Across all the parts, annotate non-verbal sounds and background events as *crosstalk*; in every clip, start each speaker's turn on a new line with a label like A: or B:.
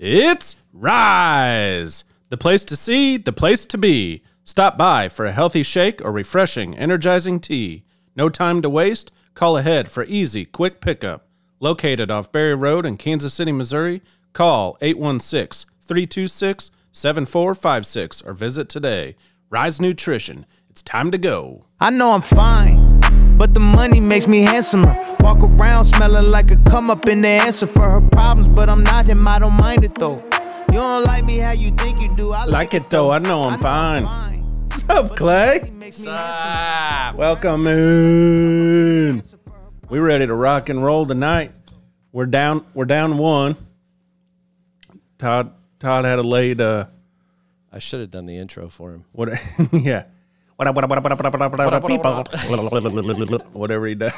A: It's Rise, the place to see, the place to be. Stop by for a healthy shake or refreshing, energizing tea. No time to waste. Call ahead for easy, quick pickup. Located off Barry Road in Kansas City, Missouri, call 816 326 7456 or visit today. Rise Nutrition. It's time to go.
B: I know I'm fine, but the money makes me handsomer. Walk around smelling like a come up in the answer for her problems, but I'm not him, I don't mind it though. You don't like me how you think you do. I
A: Like it though, I know I'm fine. What's up, Clay?
B: Makes me.
A: Welcome in. We ready to rock and roll tonight. We're down. We're down one. Todd. Todd had a late. Uh,
C: I should have done the intro for him.
A: what? *laughs* yeah. Whatever he does,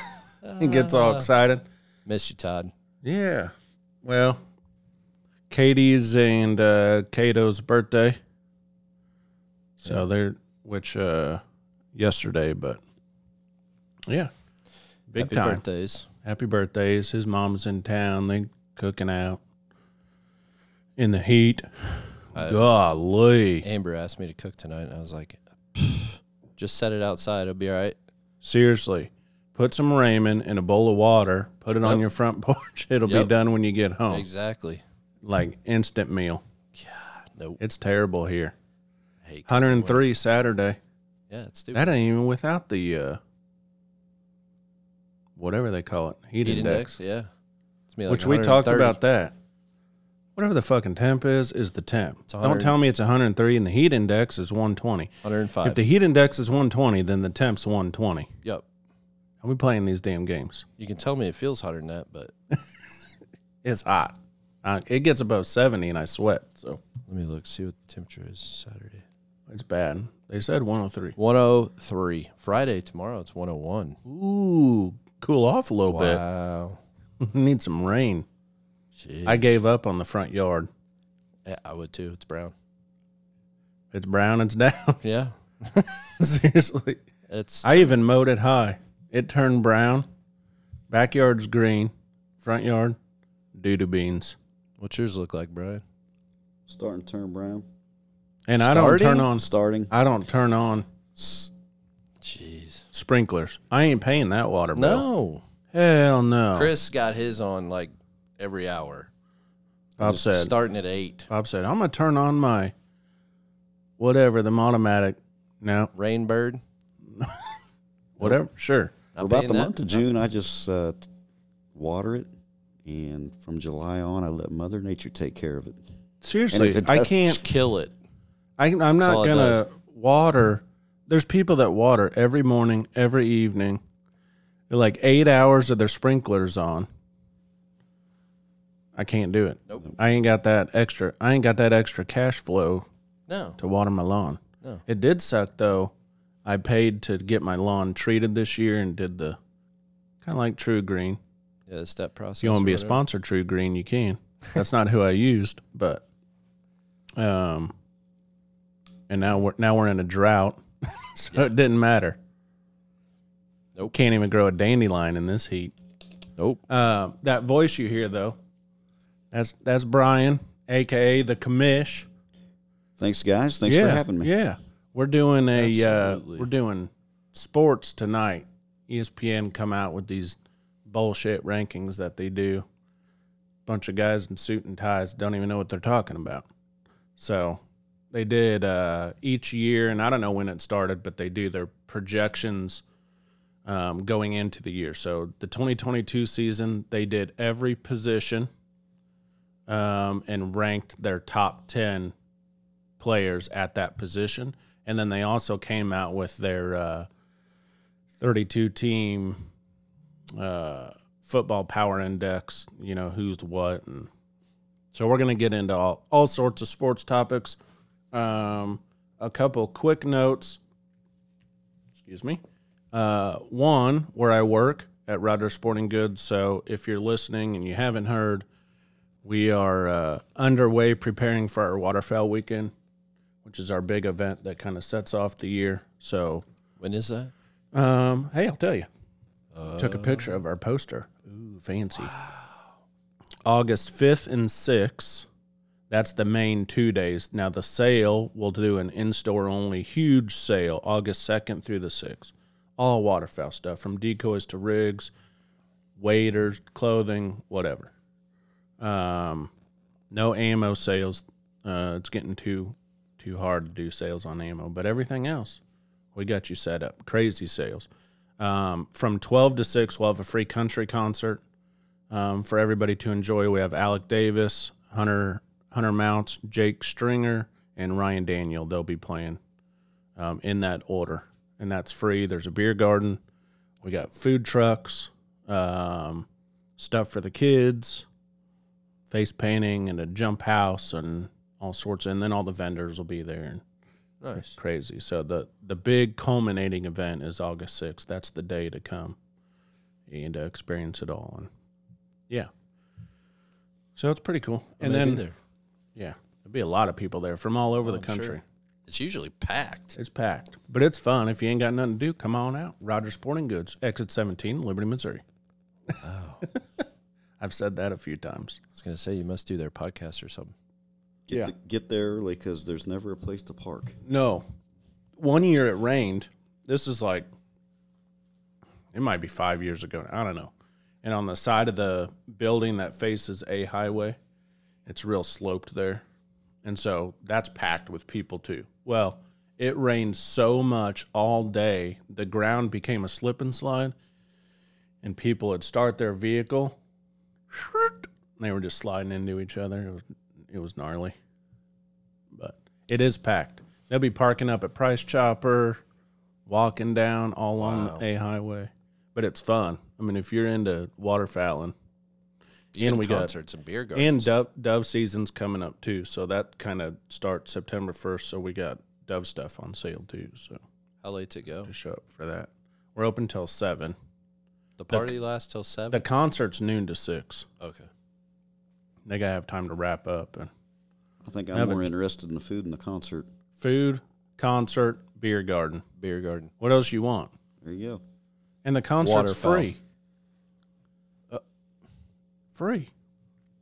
A: he gets all excited.
C: Miss you, Todd.
A: Yeah. Well, Katie's and uh, Cato's birthday. So they're which uh yesterday, but yeah, big
C: Happy
A: time.
C: birthdays.
A: Happy birthdays. His mom's in town. They cooking out in the heat. Golly.
C: Amber asked me to cook tonight, and I was like, "Pff, just set it outside. It'll be all right.
A: Seriously. Put some ramen in a bowl of water, put it on your front *laughs* porch. It'll be done when you get home.
C: Exactly.
A: Like instant meal.
C: God, nope.
A: It's terrible here.
C: I hate
A: 103 Saturday.
C: Yeah, it's stupid.
A: That ain't even without the uh whatever they call it, heat,
C: Heat
A: index.
C: index. Yeah. It's me like
A: Which we talked about that. Whatever the fucking temp is, is the temp. Don't tell me it's 103 and the heat index is 120.
C: 105.
A: If the heat index is 120, then the temp's 120.
C: yep.
A: Are we playing these damn games?
C: You can tell me it feels hotter than that, but *laughs*
A: It's hot. Uh, it gets above 70 and I sweat, so
C: let me look. See what the temperature is Saturday.
A: it's bad. They said 103.
C: 103. Friday tomorrow. It's 101.
A: Ooh, cool off a little bit.
C: Wow.
A: bit. *laughs* Need some rain.
C: Jeez.
A: I gave up on the front yard.
C: Yeah, I would too. It's brown.
A: It's brown, it's *laughs* down.
C: Yeah. *laughs*
A: Seriously.
C: It's
A: I even mowed it high. It turned brown. Backyard's green. Front yard, doo doo beans.
C: what's yours look like, Brian?
D: Starting to turn brown.
A: And I don't turn on
D: Starting.
A: I don't turn on
C: Jeez.
A: sprinklers. I ain't paying that water bill.
C: No.
A: Hell no.
C: Chris got his on like every hour.
A: Bob
C: Just
A: said
C: starting at eight.
A: Bob said, I'm gonna turn on my whatever, the automatic. No.
C: Rainbird. *laughs*
A: Whatever. Sure.
D: For about the
C: that.
D: month of June, I just uh, water it, and from July on, I let Mother Nature take care of it.
A: Seriously.
D: it
A: I can't
C: kill it.
A: I, I'm
C: all
A: not gonna water. There's people that water every morning, every evening. They're like eight hours of their sprinklers on. I can't do it.
C: Nope.
A: I ain't got that extra. I ain't got that extra cash flow
C: No.
A: to water my lawn.
C: No.
A: It did suck though. I paid to get my lawn treated this year and did the kind of like TruGreen.
C: Yeah, the step process.
A: If you want to be a sponsor, TruGreen, you can. *laughs* That's not who I used, but um, and now we're now we're in a drought, *laughs* so it didn't matter.
C: Nope.
A: Can't even grow a dandelion in this heat.
C: Nope.
A: Uh, that voice you hear though, that's that's Brian, aka the commish.
D: Thanks, guys. Thanks
A: yeah,
D: for having me.
A: Yeah, we're doing a uh, we're doing sports tonight. ESPN come out with these bullshit rankings that they do. Bunch of guys in suit and ties don't even know what they're talking about. So they did uh, each year, and I don't know when it started, but they do their projections um, going into the year. So the 2022 season, they did every position um, and ranked their top 10 players at that position. And then they also came out with their uh, 32 team uh, football power index, you know, who's what. And so we're going to get into all, all sorts of sports topics. Um, a couple quick notes. Excuse me. Uh, one, where I work at Rogers Sporting Goods. So if you're listening and you haven't heard, we are uh, underway preparing for our waterfowl weekend, which is our big event that kind of sets off the year. So,
C: When is that?
A: um, hey, I'll tell you. Took a picture of our poster. Ooh, fancy. August 5th and 6th. That's the main two days. Now the sale will do an in-store only huge sale August second through the sixth. All waterfowl stuff from decoys to rigs, waders, clothing, whatever. Um, no ammo sales. Uh, it's getting too too hard to do sales on ammo, but everything else, we got you set up. Crazy sales. Um, from 12 to 6, we'll have a free country concert um, for everybody to enjoy. We have Alec Davis, Hunter Hunter Mounts, Jake Stringer, and Ryan Daniel. They'll be playing um, in that order, and that's free. There's a beer garden. We got food trucks, um, stuff for the kids, face painting, and a jump house, and all sorts. And then all the vendors will be there. And
C: Nice.
A: crazy. So the the big culminating event is August sixth. That's the day to come and uh, experience it all. And yeah, so it's pretty cool. And then
C: there.
A: yeah, there'll be a lot of people there from all over
C: Oh,
A: the
C: I'm sure.
A: country.
C: It's usually packed.
A: It's packed, but it's fun. If you ain't got nothing to do, come on out. Rogers Sporting Goods, exit seventeen, Liberty, Missouri.
C: Oh. *laughs*
A: I've said that a few times.
C: I was gonna say you must do their podcast or something.
D: Get,
A: Yeah.
D: the- get there early because there's never a place to park.
A: No. One year it rained. This is like, it might be five years ago. I don't know. And on the side of the building that faces a highway, it's real sloped there. And so that's packed with people too. Well, it rained so much all day, the ground became a slip and slide, and people would start their vehicle. And they were just sliding into each other. It was, it was gnarly but it is packed. They'll be parking up at Price Chopper, walking down all
C: Wow.
A: on a highway. But it's fun. I mean, if you're into waterfowling,
C: Even
A: we got-
C: concerts and beer
A: and dove, dove season's coming up too, so that kind of starts September 1st. So we got dove stuff on sale too. So
C: How late to go?
A: to show up for that, we're open till seven.
C: The party lasts till seven.
A: The concert's noon to six.
C: okay.
A: They gotta have time to wrap up and
D: I think I'm
A: Haven't-
D: more interested in the food and the concert.
A: food, concert, beer garden.
C: Beer garden.
A: What else you want?
D: There you go.
A: And the concert's
C: Waterfowl.
A: free.
C: Uh,
A: free.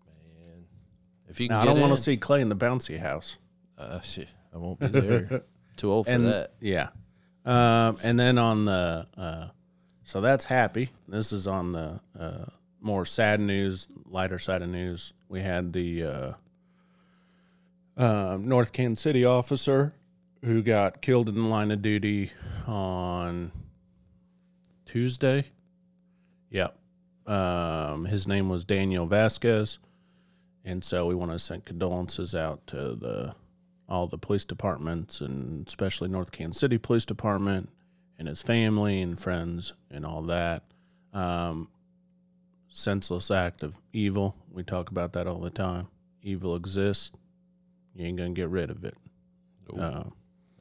C: Man, if you
A: Now,
C: can
A: I
C: get
A: don't want
C: in,
A: to see Clay in the bouncy house.
C: Uh, shit, I won't be there. *laughs* Too old for
A: and
C: that.
A: yeah, um, and then on the uh, so that's happy. This is on the uh, more sad news, lighter side of news. We had the uh, uh, North Kansas City officer who got killed in the line of duty on Tuesday. Yep. Um, his name was Daniel Vasquez. And so we want to send condolences out to the all the police departments and especially North Kansas City Police Department and his family and friends and all that. Um, senseless act of evil. We talk about that all the time. Evil exists. You ain't gonna get rid of it.
C: Ooh,
A: Uh,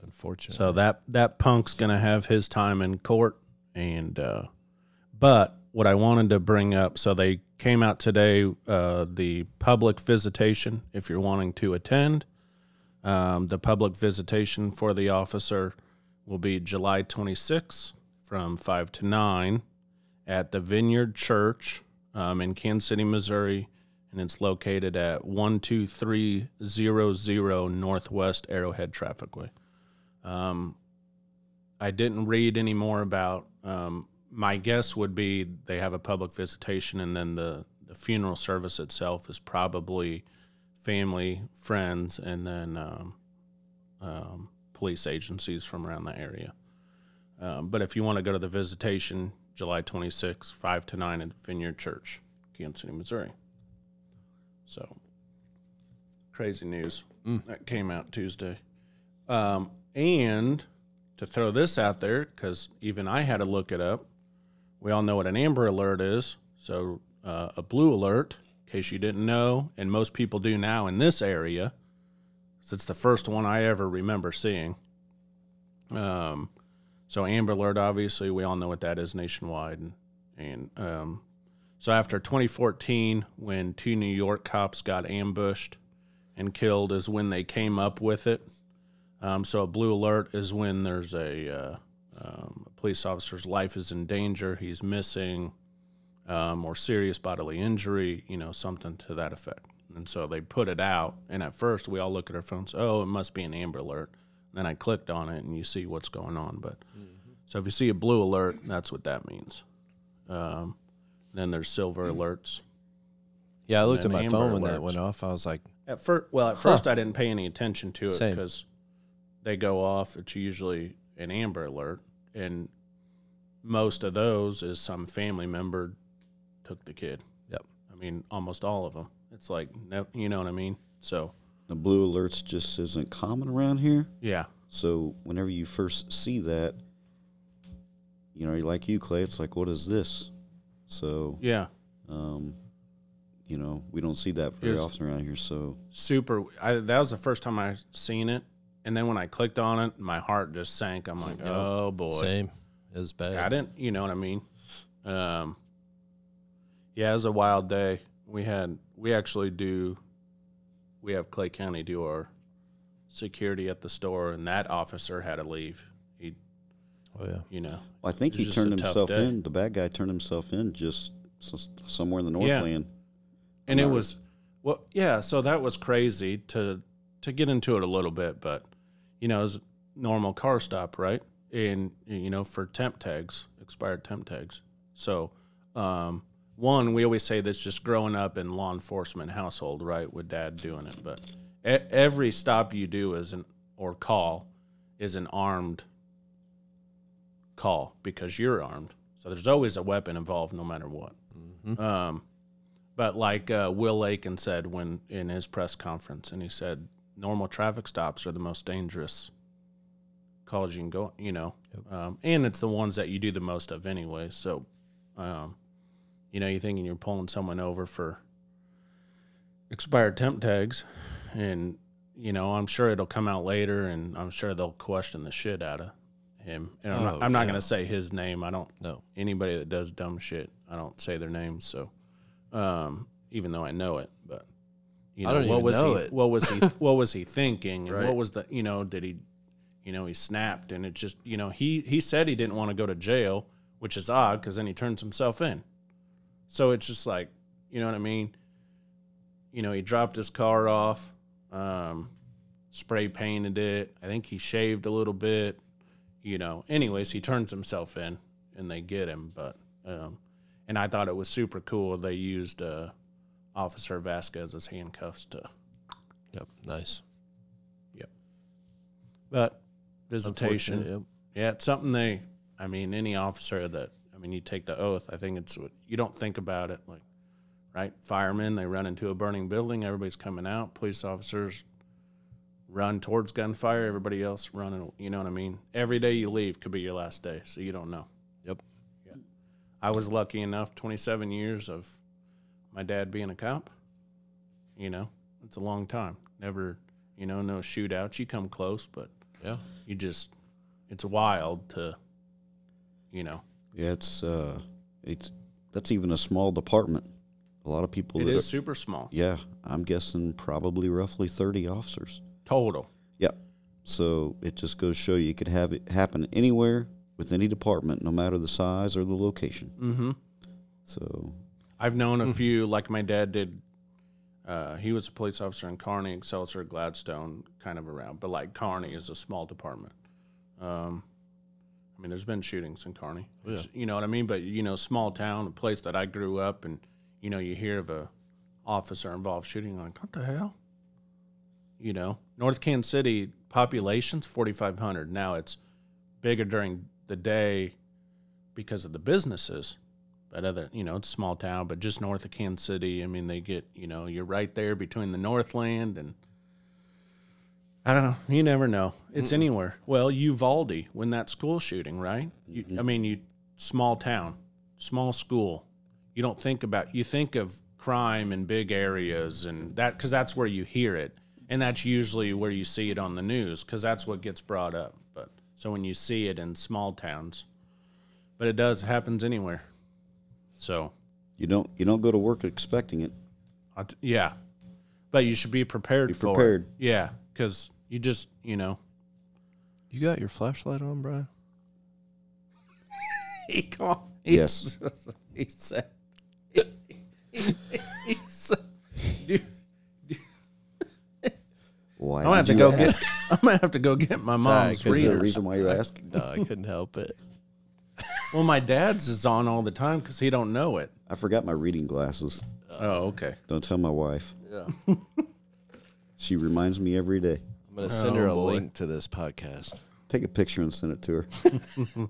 C: Unfortunately.
A: so that that punk's gonna have his time in court, and uh, but what I wanted to bring up, so they came out today, uh, the public visitation. If you're wanting to attend, um, the public visitation for the officer will be July 26th from five to nine at the Vineyard Church um, in Kansas City, Missouri, and it's located at one two three zero zero Northwest Arrowhead Trafficway. Um, I didn't read any more about. Um, my guess would be they have a public visitation, and then the the funeral service itself is probably family, friends, and then um, um, police agencies from around the area. Um, but if you want to go to the visitation, July 26th, 5 to 9 at Vineyard Church, Kansas City, Missouri. So, crazy news that came out Tuesday. Um, and to throw this out there, because even I had to look it up, we all know what an Amber Alert is. So, uh, a blue alert, in case you didn't know, and most people do now in this area, it's the first one I ever remember seeing. Um, so Amber Alert, obviously, we all know what that is nationwide, and, and um, so after 2014, when two New York cops got ambushed and killed, is when they came up with it. Um, so a blue alert is when there's a, uh, um, a police officer's life is in danger, he's missing, um, or serious bodily injury, you know, something to that effect. And so they put it out. And at first, we all look at our phones. Oh, it must be an Amber Alert. then I clicked on it, and you see what's going on. But so if you see a blue alert, that's what that means. Um, then there's silver alerts.
C: Yeah, I looked at my
A: Amber
C: phone when that went off. I was like,
A: At first, well, at first I didn't pay any attention to it because they go off. It's usually an Amber Alert, and most of those is some family member took the kid.
C: Yep.
A: I mean, almost all of them. It's like, no- you know what I mean? So,
D: The blue alerts just isn't common around here.
A: yeah,
D: So whenever you first see that, you know, like you, Clay, it's like, what is this? So,
A: yeah.
D: um, you know, we don't see that very often around here. So,
A: super. I, that was the first time I seen it, and then when I clicked on it, my heart just sank. I'm like, oh boy,
C: same. It was bad.
A: I didn't. You know what I mean? Um, yeah, it was a wild day. We had we actually do. We have Clay County do our security at the store, and that officer had to leave. He,
C: Oh yeah.
A: you know,
D: well, I think he turned himself in. The bad guy turned himself in just somewhere in the Northland.
A: Yeah.
D: Northland.
A: and it was well, yeah. So that was crazy to to get into it a little bit, but you know, it was a normal car stop, right? And you know, for temp tags, expired temp tags. So, um, one, we always say that's just growing up in law enforcement household, right, with dad doing it. But every stop you do is an or call is an armed call because you're armed. So there's always a weapon involved, no matter what. Um, but like uh, Will Aiken said when in his press conference, and he said normal traffic stops are the most dangerous calls you can go, you know, um, and it's the ones that you do the most of anyway. So, um, you know, you're thinking you're pulling someone over for expired temp tags, and you know, I'm sure it'll come out later, and I'm sure they'll question the shit out of him. And I'm
C: Oh,
A: not, I'm not
C: yeah.
A: gonna say his name. I don't
C: No.
A: anybody that does dumb shit, I don't say their names. So, um, even though I know it, but you know, what was
C: know
A: he?
C: it.
A: What was he? *laughs* what was he thinking? And
C: Right.
A: what was the? You know, did he? You know, he snapped, and it just, you know, he he said he didn't want to go to jail, which is odd because then he turns himself in. So it's just like, you know what I mean? You know, he dropped his car off, um, spray painted it. I think he shaved a little bit. You know, anyways, he turns himself in, and they get him. But um, and I thought it was super cool. They used uh, Officer Vasquez's handcuffs to,
C: Yep. Nice. Yep.
A: But visitation.
C: Yep.
A: Yeah, it's something they. I mean, any officer that I mean, you take the oath. I think it's what you don't think about it like, right? Firemen they run into a burning building. Everybody's coming out. Police officers run towards gunfire. Everybody else running. You know what I mean? Every day you leave could be your last day, so you don't know.
C: Yep. Yeah.
A: I was lucky enough, 27 years of my dad being a cop. You know, it's a long time. Never, you know, no shootouts. You come close, but
C: Yeah.
A: you just, it's wild to, you know,
D: Yeah, it's uh, it's that's even a small department. A lot of people.
A: it
D: that
A: is
D: are-
A: super small.
D: yeah, I'm guessing probably roughly 30 officers.
A: Total.
D: Yep. So it just goes to show you, it could have it happen anywhere with any department, no matter the size or the location.
A: Mm-hmm.
D: So
A: I've known a few, like my dad did. Uh, he was a police officer in Kearney, Excelsior, Gladstone, kind of around. But like Kearney is a small department. Um, I mean, there's been shootings in Kearney.
C: Oh, yeah.
A: You know what I mean? But you know, small town, a place that I grew up, and you know, you hear of a officer involved shooting, like what the hell? You know, North Kansas City population's 4,500. Now it's bigger during the day because of the businesses but other you know it's a small town but just north of kansas city i mean they get you know you're right there between the northland and i don't know. You never know. It's anywhere. Well uvalde when that school shooting right? You, mm-hmm. i mean you small town small school. You don't think about you think of crime in big areas and that because that's where you hear it. And that's usually where you see it on the news because that's what gets brought up. But so when you see it in small towns but it does it happens anywhere. So.
D: You don't you don't go to work expecting it.
A: T- yeah, but you should be prepared
D: Be
A: for
D: prepared.
A: it. Yeah, because you just you know
C: You got your flashlight on, Brian? *laughs*
A: he called.
D: Yes. *laughs*
A: he said. He, he said, dude,
D: Why
A: I'm gonna have to go
D: ask?
A: get. *laughs* I'm gonna have to go get my
C: Sorry,
A: mom's
C: 'cause
D: Is there reason why you ask?
C: No, I couldn't help it.
A: Well, my dad's is on all the time because he don't know it.
D: I forgot my reading glasses.
A: Oh, okay.
D: Don't tell my wife.
C: Yeah.
D: She reminds me every day.
C: I'm gonna send her
A: Oh,
C: a
A: boy.
C: link to this podcast.
D: Take a picture and send it to her. *laughs*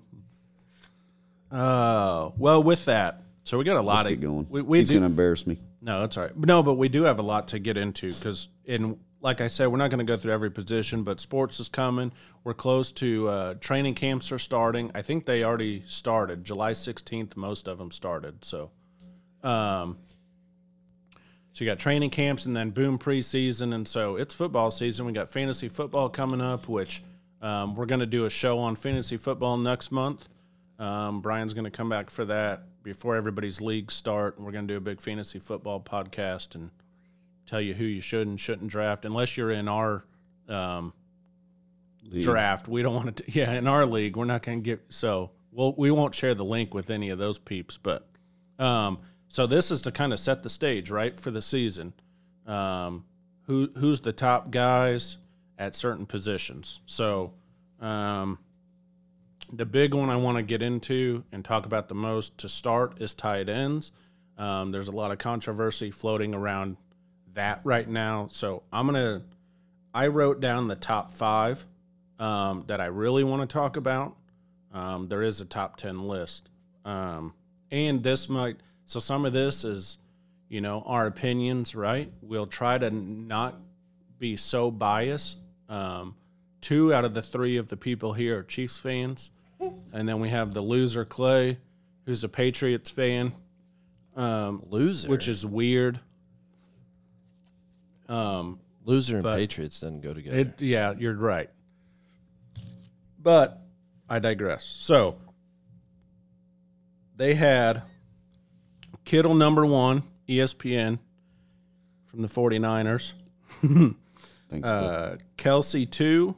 A: Oh, well, with that, so we got a lot
D: Let's
A: of
D: get going.
A: We, we
D: He's gonna embarrass me.
A: No, that's all right. No, but we do have a lot to get into because, in like I said, we're not going to go through every position, but sports is coming. We're close to uh, training camps are starting. I think they already started July sixteenth. Most of them started. So, um, so you got training camps and then boom preseason, and so it's football season. We got fantasy football coming up, which um, we're going to do a show on fantasy football next month. Um, Brian's going to come back for that before everybody's leagues start. We're going to do a big fantasy football podcast and tell you who you should and shouldn't draft, unless you're in our um, draft. We don't want to. *laughs* Yeah, in our league, we're not going to get. So we'll we won't share the link with any of those peeps. But um, so this is to kind of set the stage, right, for the season. Um, who who's the top guys at certain positions? So. Um, the big one I want to get into and talk about the most to start is tight ends. Um, there's a lot of controversy floating around that right now. So I'm gonna. I wrote down the top five um, that I really want to talk about. Um, there is a top ten list, um, and this might. So some of this is, you know, our opinions. Right? We'll try to not be so biased. Um, two out of the three of the people here are Chiefs fans. And then we have the loser Clay, who's a Patriots fan, um,
C: Loser.
A: which is weird. Um,
C: loser and Patriots doesn't go together.
A: it, yeah, you're right. But I digress. So they had Kittle number one, ESPN from the 49ers. *laughs*
D: Thanks.
A: Uh, Kelce two,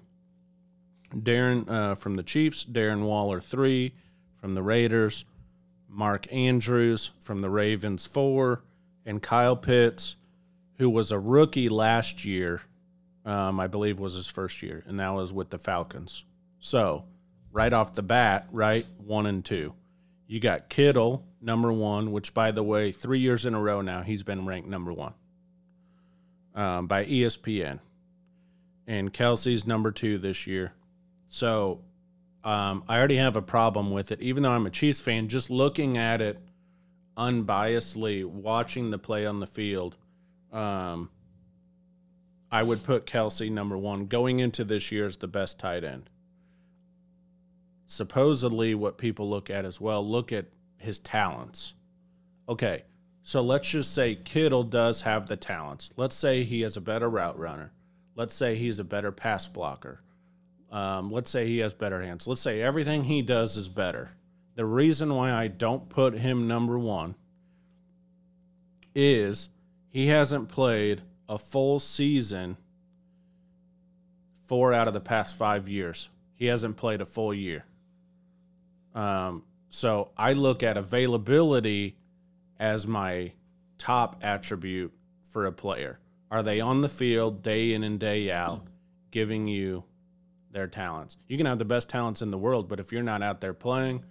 A: Darren uh, from the Chiefs, Darren Waller three from the Raiders, Mark Andrews from the Ravens four, and Kyle Pitts, who was a rookie last year, um, I believe was his first year, and that was with the Falcons. So right off the bat, right one and two, you got Kittle number one, which by the way, three years in a row now he's been ranked number one um, by ESPN and Kelce's number two this year. So um, I already have a problem with it, even though I'm a Chiefs fan. Just looking at it unbiasedly, watching the play on the field, um, I would put Kelce number one going into this year as the best tight end. Supposedly, what people look at as well, look at his talents. Okay, so let's just say Kittle does have the talents. Let's say he is a better route runner. Let's say he's a better pass blocker. Um, let's say he has better hands. Let's say everything he does is better. The reason why I don't put him number one is he hasn't played a full season four out of the past five years. He hasn't played a full year. Um, so I look at availability as my top attribute for a player. Are they on the field day in and day out, giving you their talents? You can have the best talents in the world, but if you're not out there playing,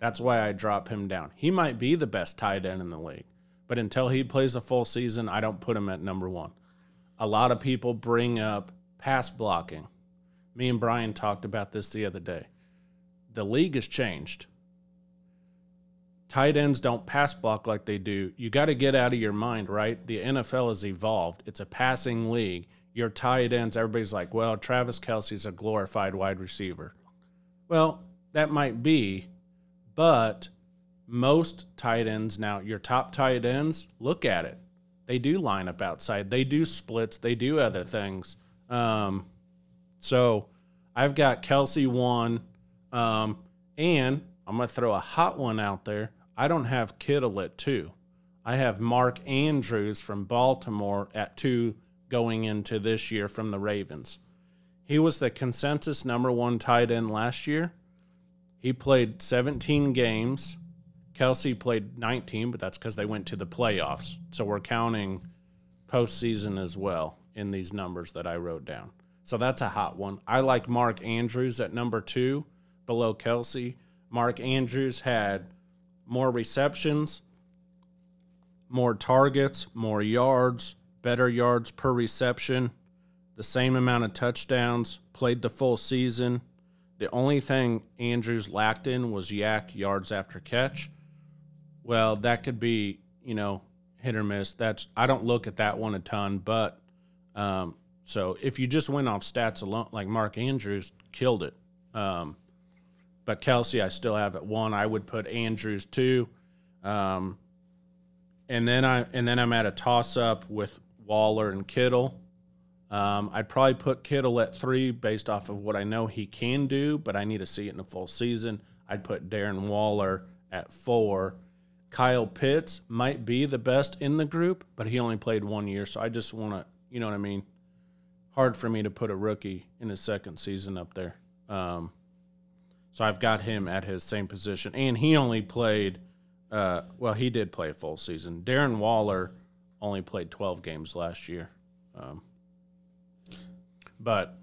A: that's why I drop him down. He might be the best tight end in the league, but until he plays a full season, I don't put him at number one. A lot of people bring up pass blocking. Me and Brian talked about this the other day. The league has changed tight ends don't pass block like they do. You got to get out of your mind, right? The NFL has evolved. It's a passing league. Your tight ends, everybody's like, well, Travis Kelce's a glorified wide receiver. Well, that might be, but most tight ends now, your top tight ends, look at it. They do line up outside. They do splits. They do other things. Um, so I've got Kelce one, um, and I'm gonna throw a hot one out there. I don't have Kittle at two. I have Mark Andrews from Baltimore at two going into this year from the Ravens. He was the consensus number one tight end last year. He played 17 games. Kelce played 19, but that's because they went to the playoffs. So we're counting postseason as well. in these numbers that I wrote down. So that's a hot one. I like Mark Andrews at number two below Kelce. Mark Andrews had more receptions, more targets, more yards, better yards per reception, the same amount of touchdowns, played the full season. The only thing Andrews lacked in was YAC yards after catch. Well, that could be, you know, hit or miss. That's I don't look at that one a ton, but um, so if you just went off stats alone, like Mark Andrews killed it. Um, but Kelce, I still have at one. I would put Andrews two, um, and then I and then I'm at a toss up with Waller and Kittle. Um, I'd probably put Kittle at three based off of what I know he can do, but I need to see it in a full season. I'd put Darren Waller at four. Kyle Pitts might be the best in the group, but he only played one year, so I just want to, you know what I mean? Hard for me to put a rookie in his second season up there. Um, so I've got him at his same position, and he only played. Uh, well, he did play a full season. Darren Waller only played 12 games last year. Um, but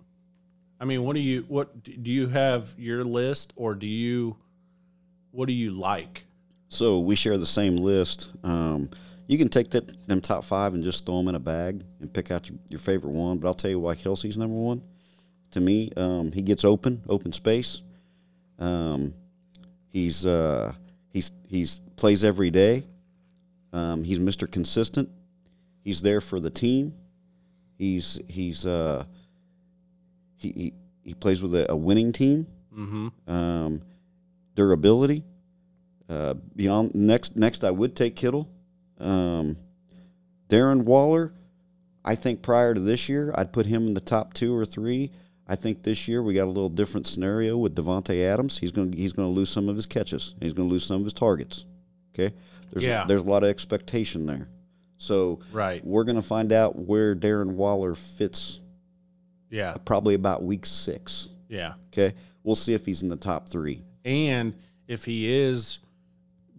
A: I mean, what do you what do you have your list, or do you what do you like?
D: So we share the same list. Um, you can take that them top five and just throw them in a bag and pick out your, your favorite one. But I'll tell you why Kelce's number one. To me, um, he gets open, open space. Um, he's uh, he's he's plays every day. Um, he's Mister Consistent. He's there for the team. He's he's uh, he, he he plays with a, a winning team.
A: Mm-hmm.
D: Um, durability. Uh, beyond next, next I would take Kittle. Um, Darren Waller, I think prior to this year, I'd put him in the top two or three. I think this year we got a little different scenario with Davante Adams. He's going to he's going to lose some of his catches. He's going to lose some of his targets. Okay, there's
A: Yeah.
D: a, there's a lot of expectation there. So
A: Right.
D: we're going to find out where Darren Waller fits
A: Yeah.
D: probably about week six.
A: Yeah.
D: Okay, we'll see if he's in the top three.
A: And if he is,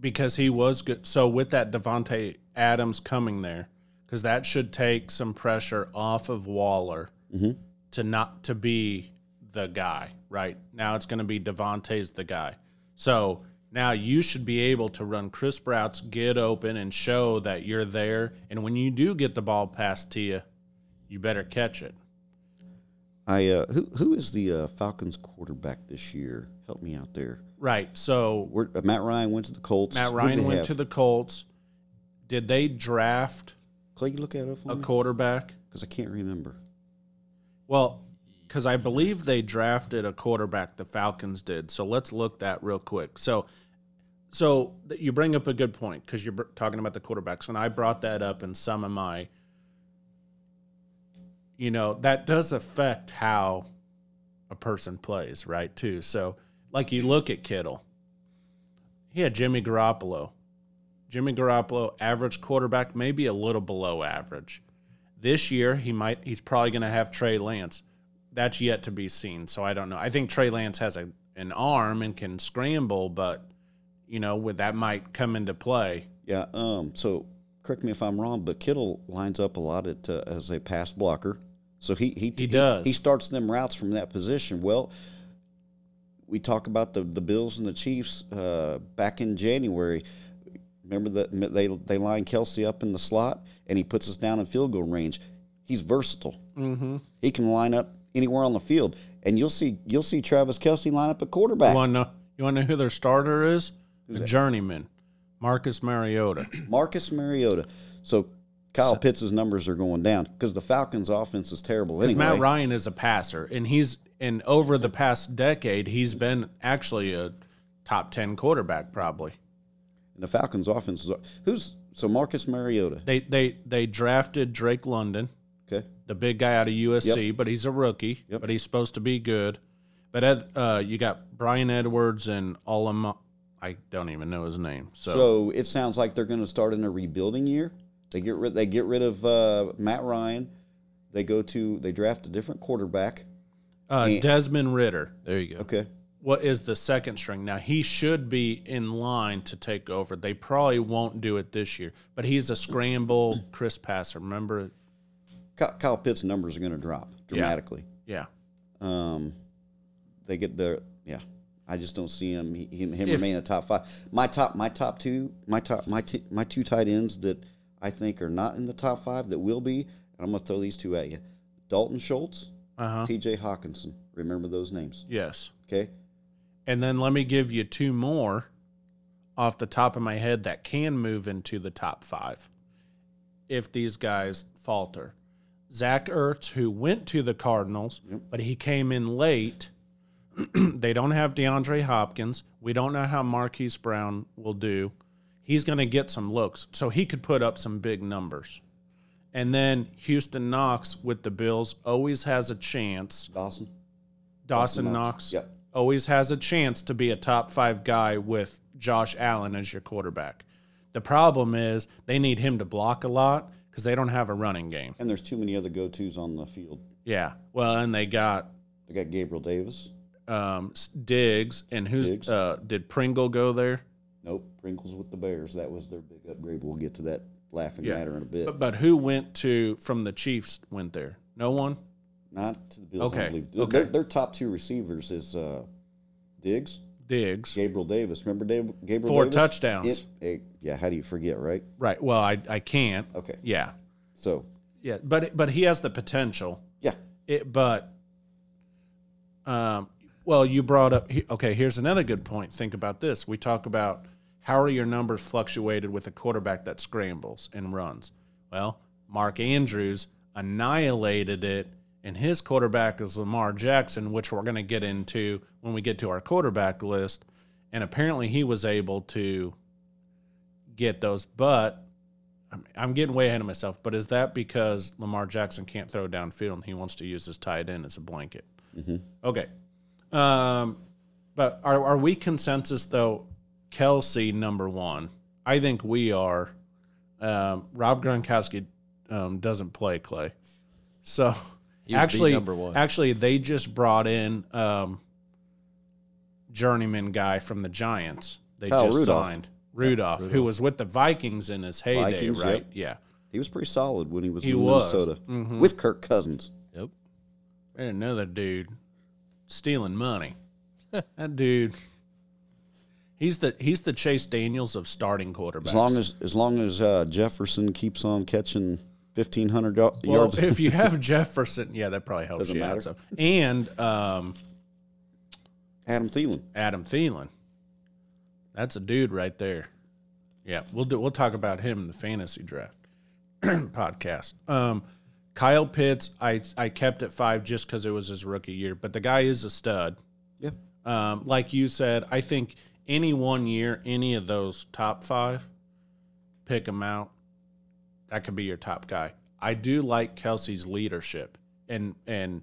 A: because he was good. So with that Davante Adams coming there, because that should take some pressure off of Waller mm-hmm. To not to be the guy. Right now, it's going to be Davante's the guy. So now you should be able to run Chris routes, get open, and show that you're there. And when you do get the ball passed to you, you better catch it.
D: I uh, who who is the uh, Falcons quarterback this year? Help me out there.
A: Right. So
D: Where, uh, Matt Ryan went to the Colts.
A: Matt Ryan went
D: have?
A: to the Colts. Did they draft
D: Clay. You look at it
A: a
D: me
A: quarterback?
D: because I can't remember.
A: Well, because I believe they drafted a quarterback. The Falcons did. So let's look that real quick. So, so you bring up a good point because you're talking about the quarterbacks, and I brought that up in some of my. You know that does affect how a person plays, right? Too. So, like you look at Kittle. He had Jimmy Garoppolo. Jimmy Garoppolo, average quarterback, maybe a little below average. This year, he might he's probably going to have Trey Lance. That's yet to be seen, so I don't know. I think Trey Lance has a an arm and can scramble, but you know, with that might come into play.
D: Yeah. Um. So correct me if I'm wrong, but Kittle lines up a lot at, uh, as a pass blocker. So he he
A: He does.
D: He, starts them routes from that position. Well, we talk about the the Bills and the Chiefs uh, back in January. Remember that they they line Kelce up in the slot, and he puts us down in field goal range. He's versatile.
A: Mm-hmm.
D: He can line up anywhere on the field, and you'll see you'll see Travis Kelce line up at quarterback.
A: You want to know? You want to know who their starter is? a journeyman, Marcus Mariota. *clears throat*
D: Marcus Mariota. So Kyle Pitts' numbers are going down because the Falcons' offense is terrible
A: Because
D: anyway.
A: Matt Ryan is a passer, and he's and over the past decade, he's been actually a top ten quarterback, probably.
D: and the Falcons' offense is who's so Marcus Mariota.
A: They they they drafted Drake London,
D: Okay,
A: the big guy out of USC, but he's a rookie.
D: Yep.
A: But he's supposed to be good. But Ed, uh, you got Bryan Edwards and all Olam. I don't even know his name. So,
D: so, it sounds like they're going to start in a rebuilding year. They get rid they get rid of uh, Matt Ryan. They go to they draft a different quarterback.
A: uh, Desmond Ridder.
C: There you go.
D: Okay,
A: What is the second string? Now he should be in line to take over. They probably won't do it this year, but he's a scramble Chris passer. Remember
D: Ky- Kyle Pitts' numbers are going to drop dramatically.
A: Yeah.
D: Um, they get the yeah. I just don't see him him, him
A: If-
D: remain in the top five. My top my top two my top my t- my two tight ends that I think are not in the top five that will be. And I'm going to throw these two at you: Dalton Schultz,
A: Uh huh.
D: T.J. Hockenson. Remember those names,
A: Yes.
D: okay?
A: And then let me give you two more off the top of my head that can move into the top five if these guys falter. Zach Ertz, who went to the Cardinals, but he came in late. *clears throat* they don't have DeAndre Hopkins. We don't know how Marquise Brown will do. He's going to get some looks, so he could put up some big numbers. And then Houston Knox with the Bills always has a chance.
D: Dawson.
A: Dawson,
D: Knox.
A: Knox
D: Yep.
A: Always has a chance to be a top five guy with Josh Allen as your quarterback. The problem is they need him to block a lot because they don't have a running game.
D: And there's too many other go tos on the field.
A: Yeah. Well, and they got
D: They got Gabriel Davis.
A: um, Diggs, and who's
D: Diggs.
A: Uh, did Pringle go there?
D: Nope. Pringles with the Bears. That was their big upgrade. We'll get to that laughing
A: Yeah.
D: matter in a bit.
A: But, but who went to from the Chiefs? Went there? No one.
D: Not to the Bills. I
A: Okay,
D: don't believe.
A: okay.
D: Their, their top two receivers is uh, Diggs,
A: Diggs.
D: Gabriel Davis. Remember Dave, Gabriel
A: Four
D: Davis?
A: touchdowns.
D: It- it- yeah, how do you forget, right?
A: Right. Well, I I can't.
D: Okay.
A: Yeah.
D: So,
A: Yeah. But but he has the potential.
D: yeah.
A: It, but, um, well, you brought up. Okay, here's another good point. Think about this. We talk about how are your numbers fluctuated with a quarterback that scrambles and runs. Well, Mark Andrews annihilated it, and his quarterback is Lamar Jackson, which we're going to get into when we get to our quarterback list. And apparently, he was able to get those, but. I'm- getting way ahead of myself, but is that because Lamar Jackson can't throw downfield and he wants to use his tight end as a blanket? Okay. Um, but are, are we consensus, though, Kelce number one? I think we are. Um, Rob Gronkowski um, doesn't play Clay. So
C: He would be
A: actually,
C: number one.
A: actually, they just brought in um, journeyman guy from the Giants. They
D: Kyle
A: just
D: Rudolph.
A: signed Rudolph, who was with the Vikings in his heyday,
D: Vikings, yep.
A: right? Yeah.
D: He was pretty solid when he was
A: He
D: in
A: was.
D: Minnesota
A: Mhm.
D: with Kirk Cousins.
C: Yep.
A: And another dude stealing money. *laughs* that dude. He's the he's the Chase Daniels of starting quarterbacks.
D: As long as as long as uh, Jefferson keeps on catching fifteen hundred
A: well,
D: yards,
A: if you have *laughs* Jefferson, yeah, that probably helps
D: Doesn't
A: you
D: matter.
A: And um,
D: Adam Thielen.
A: Adam Thielen. That's a dude right there. Yeah, we'll do. We'll talk about him in the fantasy draft *clears throat* podcast. Um, Kyle Pitts, I I kept at five just because it was his rookie year, but the guy is a stud.
D: Yeah.
A: Um, like you said, I think any one year, any of those top five, pick him out. That could be your top guy. I do like Kelce's leadership and and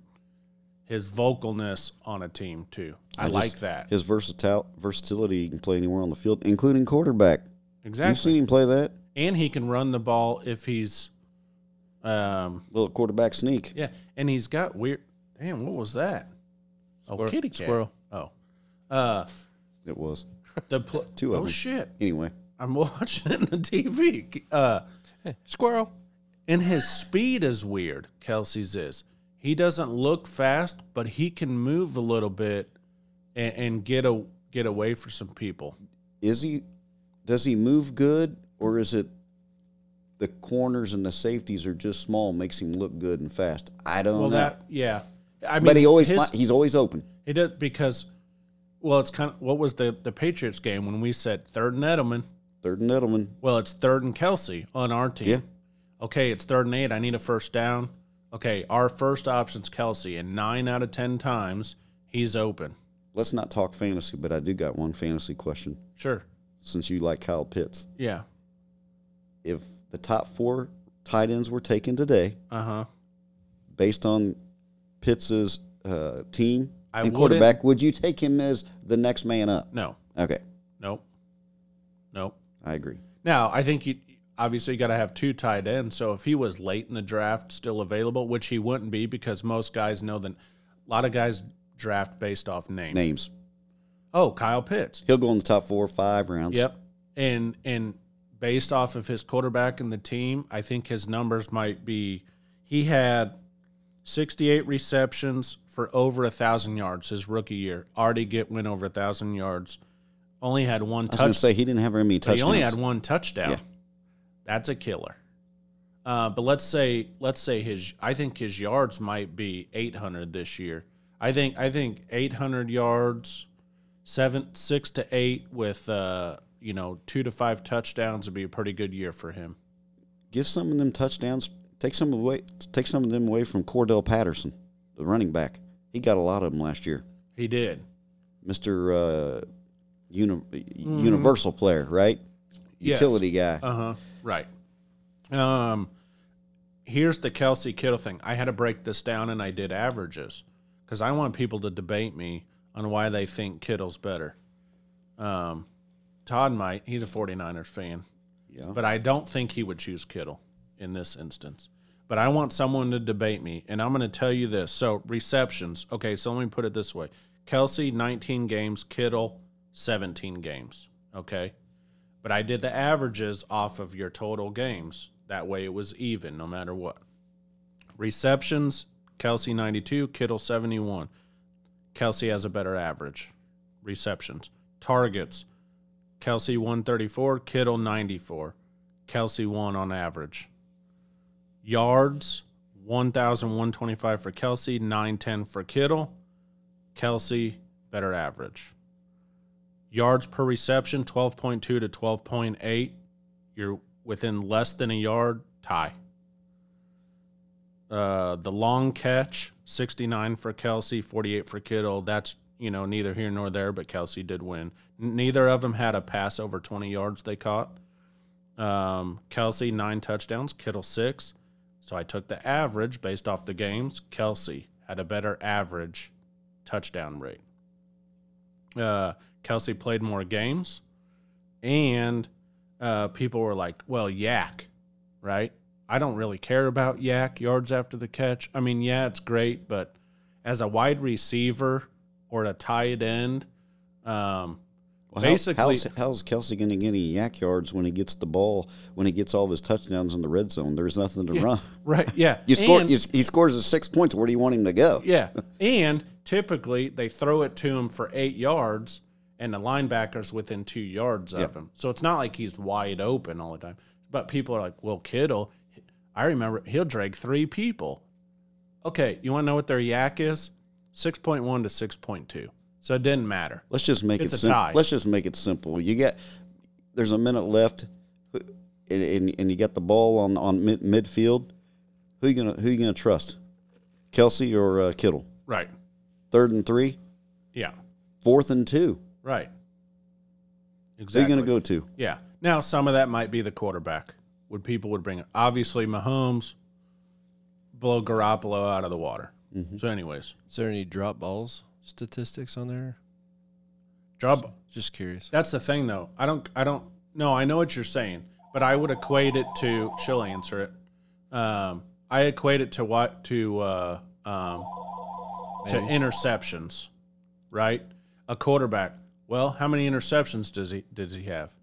A: his vocalness on a team too. I,
D: just-
A: like that
D: His versatile versatility, he can play anywhere on the field, including quarterback.
A: Exactly.
D: You've seen him play that
A: And he can run the ball if he's, um,
D: little quarterback sneak.
A: yeah. And he's got weird. Damn, what was that? Oh,
C: Squirrel-
A: kitty cat.
C: squirrel.
A: Oh, uh,
D: It was
A: the pl- *laughs*
D: Two of
A: oh
D: them.
A: shit.
D: anyway.
A: I'm *laughs* watching it on the TV. Uh,
C: Hey, squirrel.
A: and his speed is weird. Kelce's is. He doesn't look fast, but he can move a little bit and, and get a get away for some people.
D: Is he? Does he move good, or is it the corners and the safeties are just small, makes him look good and fast? I don't
A: Well,
D: know.
A: that yeah. I mean,
D: but he always
A: his-
D: he's always open.
A: He does because, well, it's kind of what was the the Patriots game when we said third and Edelman.
D: Third and Edelman.
A: Well, it's third and Kelce on our team.
D: Yeah.
A: Okay, it's third and eight. I need a first down. Okay, our first option's Kelce, and nine out of ten times he's open.
D: Let's not talk fantasy, but I do got one fantasy question.
A: Sure.
D: Since you like Kyle Pitts,
A: Yeah.
D: if the top four tight ends were taken today,
A: Uh huh.
D: based on Pitts's uh, team
A: I
D: and quarterback, would you take him as the next man up?
A: No.
D: Okay,
A: Nope. Nope.
D: I agree.
A: Now I think you obviously you got to have two tight ends. So if he was late in the draft, still available, which he wouldn't be because most guys know that a lot of guys draft based off name.
D: Names.
A: Oh, Kyle Pitts.
D: He'll go in the top four or five rounds.
A: Yep. And and based off of his quarterback and the team, I think his numbers might be He had 68 receptions for over a thousand yards his rookie year. Already get went over a thousand yards. Only had one
D: I was going to say he didn't have very many touchdowns.
A: he only had one touchdown.
D: Yeah.
A: That's a killer. Uh, but let's say let's say his I think his yards might be 800 this year. I think I think 800 yards, seven six to eight with uh, you know two to five touchdowns would be a pretty good year for him.
D: Give some of them touchdowns. Take some away. Take some of them away from Cordell Patterson, the running back. He got a lot of them last year.
A: He did.
D: Mister uh, uni- Universal player, right?
A: Yes.
D: Utility guy.
A: Uh huh. Right. Um, here's the Kelce Kittle thing. I had to break this down, and I did averages because I want people to debate me on why they think Kittle's better. Um, Todd might. He's a 49ers fan,
D: yeah.
A: but I don't think he would choose Kittle in this instance. But I want someone to debate me, and I'm going to tell you this. So receptions. Okay, so let me put it this way: Kelce 19 games, Kittle 17 games. Okay. But I did the averages off of your total games. That way it was even no matter what. Receptions, Kelce 92, Kittle 71. Kelce has a better average. Receptions. Targets, Kelce 134, Kittle 94. Kelce 1 on average. Yards, 1,125 for Kelce, 910 for Kittle. Kelce, better average yards per reception 12.2 to 12.8 you're within less than a yard tie. Uh, the long catch 69 for Kelce 48 for kittle. That's you know neither here nor there but Kelce did win. Neither of them had a pass over 20 yards they caught. Um, Kelce nine touchdowns kittle six. So i took the average based off the games. Kelce had a better average touchdown rate. Uh, Kelce played more games, and uh, people were like, "Well, YAC, right?" I don't really care about YAC yards after the catch. I mean, yeah, it's great, but as a wide receiver or a tight end, um,
D: Well,
A: basically-
D: how's, how's Kelce going to get any YAC yards when he gets the ball? When he gets all of his touchdowns in the red zone, there's nothing to run.
A: right? Yeah, *laughs*
D: You score.
A: And-
D: You, he scores his six points. Where do you want him to go?
A: Yeah. And typically they throw it to him for eight yards and the linebacker's within two yards of
D: Yep.
A: him. So it's not like he's wide open all the time. But people are like, well, Kittle, I remember he'll drag three people. Okay, you want to know what their YAC is? 6.1 to 6.2. So it didn't matter.
D: Let's just make
A: It's
D: it simple. Let's just make it simple. You get there's a minute left, and, and, and you got the ball on on mid, midfield. Who you gonna who you gonna trust? Kelce or uh, Kittle?
A: Right.
D: Third and three,
A: Yeah.
D: fourth and two.
A: Right.
D: Who
A: Exactly.
D: you gonna go to?
A: Yeah. Now some of that might be the quarterback. Would people would bring it? Obviously, Mahomes blow Garoppolo out of the water.
D: Mm-hmm.
A: So, anyways,
C: Is there any drop balls statistics on there?
A: drop.
C: Just curious.
A: That's the thing, though. I don't. I don't. No, I know what you're saying, but I would equate it to. She'll answer it. Um, I equate it to what to uh, um, to
C: Maybe.
A: interceptions, right? A quarterback. Well, how many interceptions does he does he have?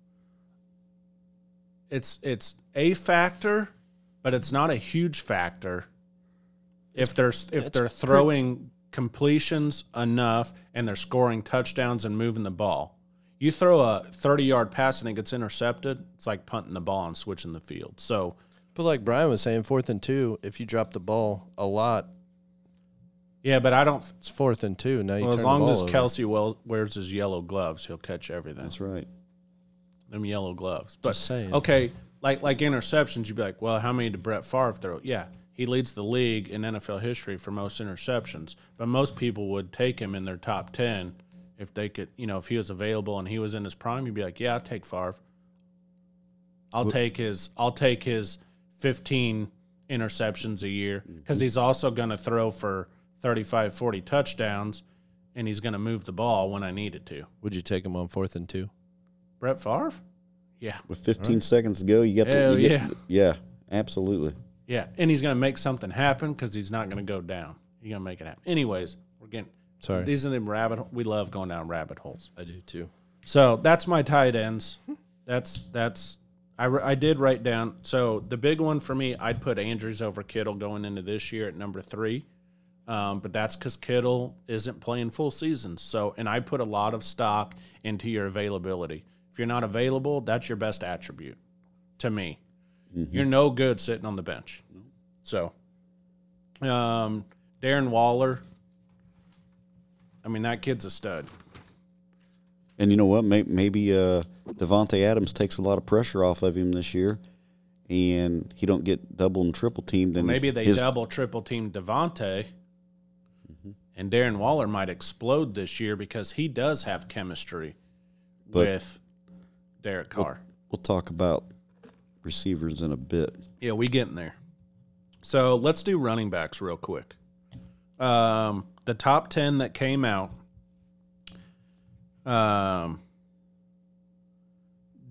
A: It's it's a factor, but it's not a huge factor. If they're if they're throwing completions enough and they're scoring touchdowns and moving the ball, you throw a thirty yard pass and it gets intercepted. It's like punting the ball and switching the field. So
C: But like Brian was saying, fourth and two, if you drop the ball a lot,
A: yeah, but I don't.
C: it's fourth and two. Now you
A: Well,
C: turn
A: as
C: the
A: long
C: ball
A: as. Kelce well, wears his yellow gloves, he'll catch everything.
D: That's right.
A: them yellow gloves. But
C: Just saying.
A: okay, like like interceptions, you'd be like, well, how many did Brett Favre throw? Yeah, he leads the league in NFL history for most interceptions. But most people would take him in their top ten if they could, you know, if he was available and he was in his prime. You'd be like, yeah, I'll take Favre. I'll take his. I'll take his fifteen interceptions a year because mm-hmm. he's also going to throw for 35, 40 touchdowns, and he's going to move the ball when I need it to.
C: Would you take him on fourth and two?
A: Brett Favre. Yeah.
D: With 15 seconds to go, you got the you
A: yeah.
D: get, yeah, absolutely.
A: Yeah, and he's going to make something happen because he's not going to go down. He's going to make it happen. Anyways, we're getting
C: Sorry.
A: these are the rabbit. We love going down rabbit holes.
C: I do too.
A: So that's my tight ends. That's that's I, I did write down. So the big one for me, I'd put Andrews over Kittle going into this year at number three. Um, but that's because Kittle isn't playing full seasons. So, and I put a lot of stock into your availability. If you're not available, that's your best attribute to me. You're no good sitting on the bench. So, um, Darren Waller, I mean, that kid's a stud.
D: And you know what? Maybe uh, Davante Adams takes a lot of pressure off of him this year, and he don't get double and triple teamed. And
A: Maybe they
D: his-
A: double, triple team Davante, and Darren Waller might explode this year because he does have chemistry
D: But-
A: with Derek Carr.
D: We'll talk about receivers in a bit.
A: Yeah, we getting there. So let's do running backs real quick. Um, the top ten that came out. Um,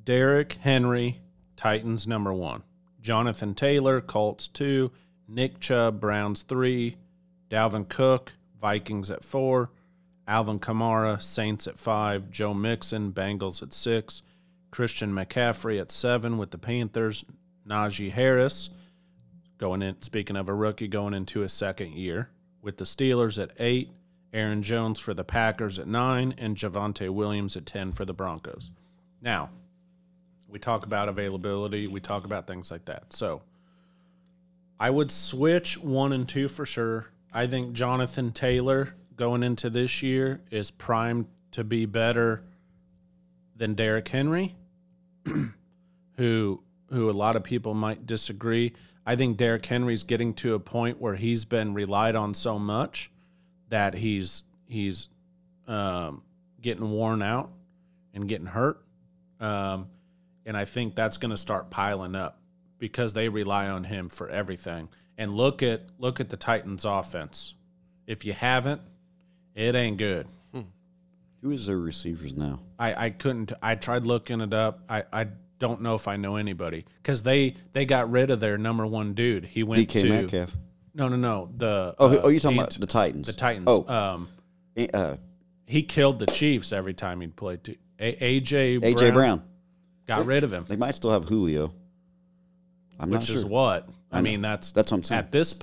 A: Derrick Henry, Titans number one. Jonathan Taylor, Colts two. Nick Chubb, Browns three. Dalvin Cook, Vikings at four. Alvin Kamara, Saints at five. Joe Mixon, Bengals at six. Christian McCaffrey at seven with the Panthers. Najee Harris, going in. Speaking of a rookie, going into his second year with the Steelers at eight. Aaron Jones for the Packers at nine, and Javonte Williams at ten for the Broncos. Now, we talk about availability. We talk about things like that. So, I would switch one and two for sure. I think Jonathan Taylor going into this year is primed to be better than Derrick Henry, *clears throat* who who a lot of people might disagree. I think Derrick Henry's getting to a point where he's been relied on so much that he's he's um, getting worn out and getting hurt, um, and I think that's going to start piling up because they rely on him for everything. And look at look at the Titans' offense. If you haven't, it ain't good.
D: Who is their receivers now?
A: I, I couldn't I tried looking it up. I, I don't know if I know anybody because they they got rid of their number one dude. He went
D: DK
A: to
D: Metcalf.
A: no no no the
D: Oh,
A: uh,
D: oh, you're talking about the Titans.
A: the Titans.
D: Oh,
A: Um,
D: uh,
A: he killed the Chiefs every time he played. Too. A- AJ
D: AJ Brown.
A: got rid of him,
D: They might still have Julio. I'm not sure.
A: is what I,
D: I
A: mean. That's
D: That's what I'm saying.
A: at this.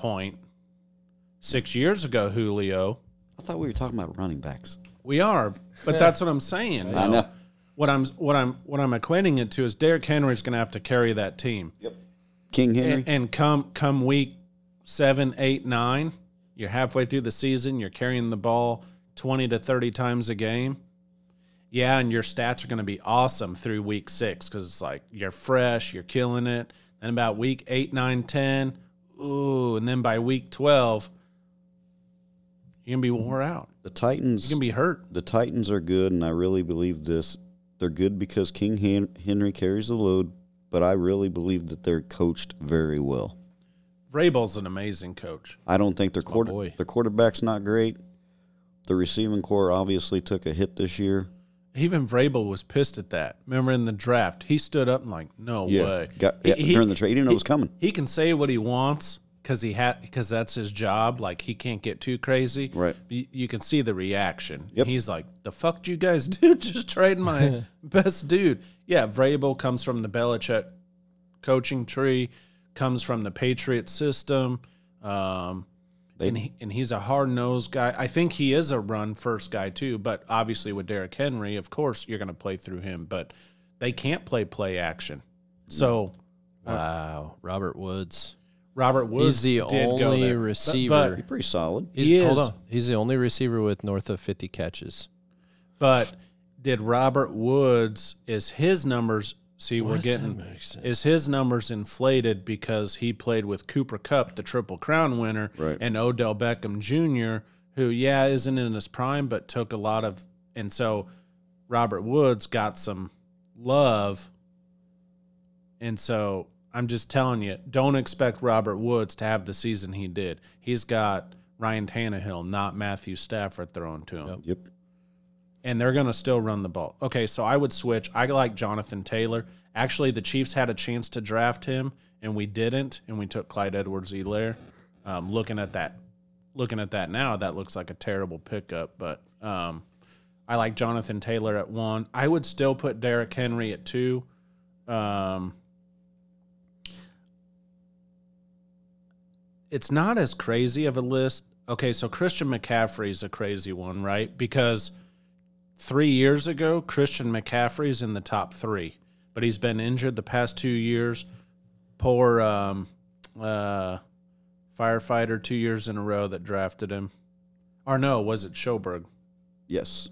A: Six years ago, Julio.
D: I thought we were talking about running backs.
A: We are, but that's what I'm saying. *laughs*
D: I know.
A: What I'm what I'm what I'm equating it to is Derrick Henry's going to have to carry that team. Yep.
D: King Henry.
A: and, and come come week seven, eight, nine, you're halfway through the season. You're carrying the ball twenty to thirty times a game. Yeah, and your stats are going to be awesome through week six because it's like you're fresh, you're killing it. Then about week eight, nine, ten, ooh, and then by week twelve, you're gonna be wore out.
D: the Titans.
A: You're gonna be hurt.
D: the Titans are good, and I really believe this. They're good because King Hen- Henry carries the load, but I really believe that they're coached very well.
A: Vrabel's an amazing coach.
D: I don't think their quarter
C: boy.
D: their quarterback's not great. The receiving core obviously took a hit this year.
A: Even Vrabel was pissed at that. Remember in the draft, he stood up and like, no way.
D: Got, yeah
A: He- he-
D: during the trade, he didn't know it was coming.
A: He can say what he wants because he had because that's his job. Like he can't get too crazy.
D: Right.
A: You, you can see the reaction.
D: Yep.
A: He's like, "The fuck do you guys *laughs* do? Just trade my *laughs* best dude." Yeah, Vrabel comes from the Belichick coaching tree, comes from the Patriot system. Um, and, he, and he's a hard nosed guy. I think he is a run first guy too. But obviously with Derrick Henry, of course you're going to play through him. But they can't play play action. So uh,
C: Wow, Robert Woods.
A: Robert Woods is
C: the
A: did go
C: only
A: there. But-
C: receiver.
D: He's pretty solid.
C: He's,
A: He
C: hold
A: is.
C: on. He's the only receiver with north of 50 catches.
A: But, did Robert Woods is his numbers? See, we're getting
C: That makes sense.
A: is his numbers inflated because he played with Cooper Kupp, the Triple Crown winner,
D: Right.
A: and Odell Beckham Jr., who yeah isn't in his prime, but took a lot of, and so Robert Woods got some love, and so I'm just telling you, don't expect Robert Woods to have the season he did. He's got Ryan Tannehill, not Matthew Stafford, thrown to him
D: Yep
A: and they're going to still run the ball. Okay, so I would switch. I like Jonathan Taylor. Actually, the Chiefs had a chance to draft him, and we didn't, and we took Clyde Edwards-Helaire. Um, looking at that, looking at that now, that looks like a terrible pickup. But um, I like Jonathan Taylor at one. I would still put Derrick Henry at two. Um, it's not as crazy of a list. Okay, so Christian McCaffrey is a crazy one, right? Because three years ago, Christian McCaffrey's in the top three, but he's been injured the past two years. Poor um, uh, firefighter, two years in a row that drafted him. Or no, was it Schoberg?
D: Yes,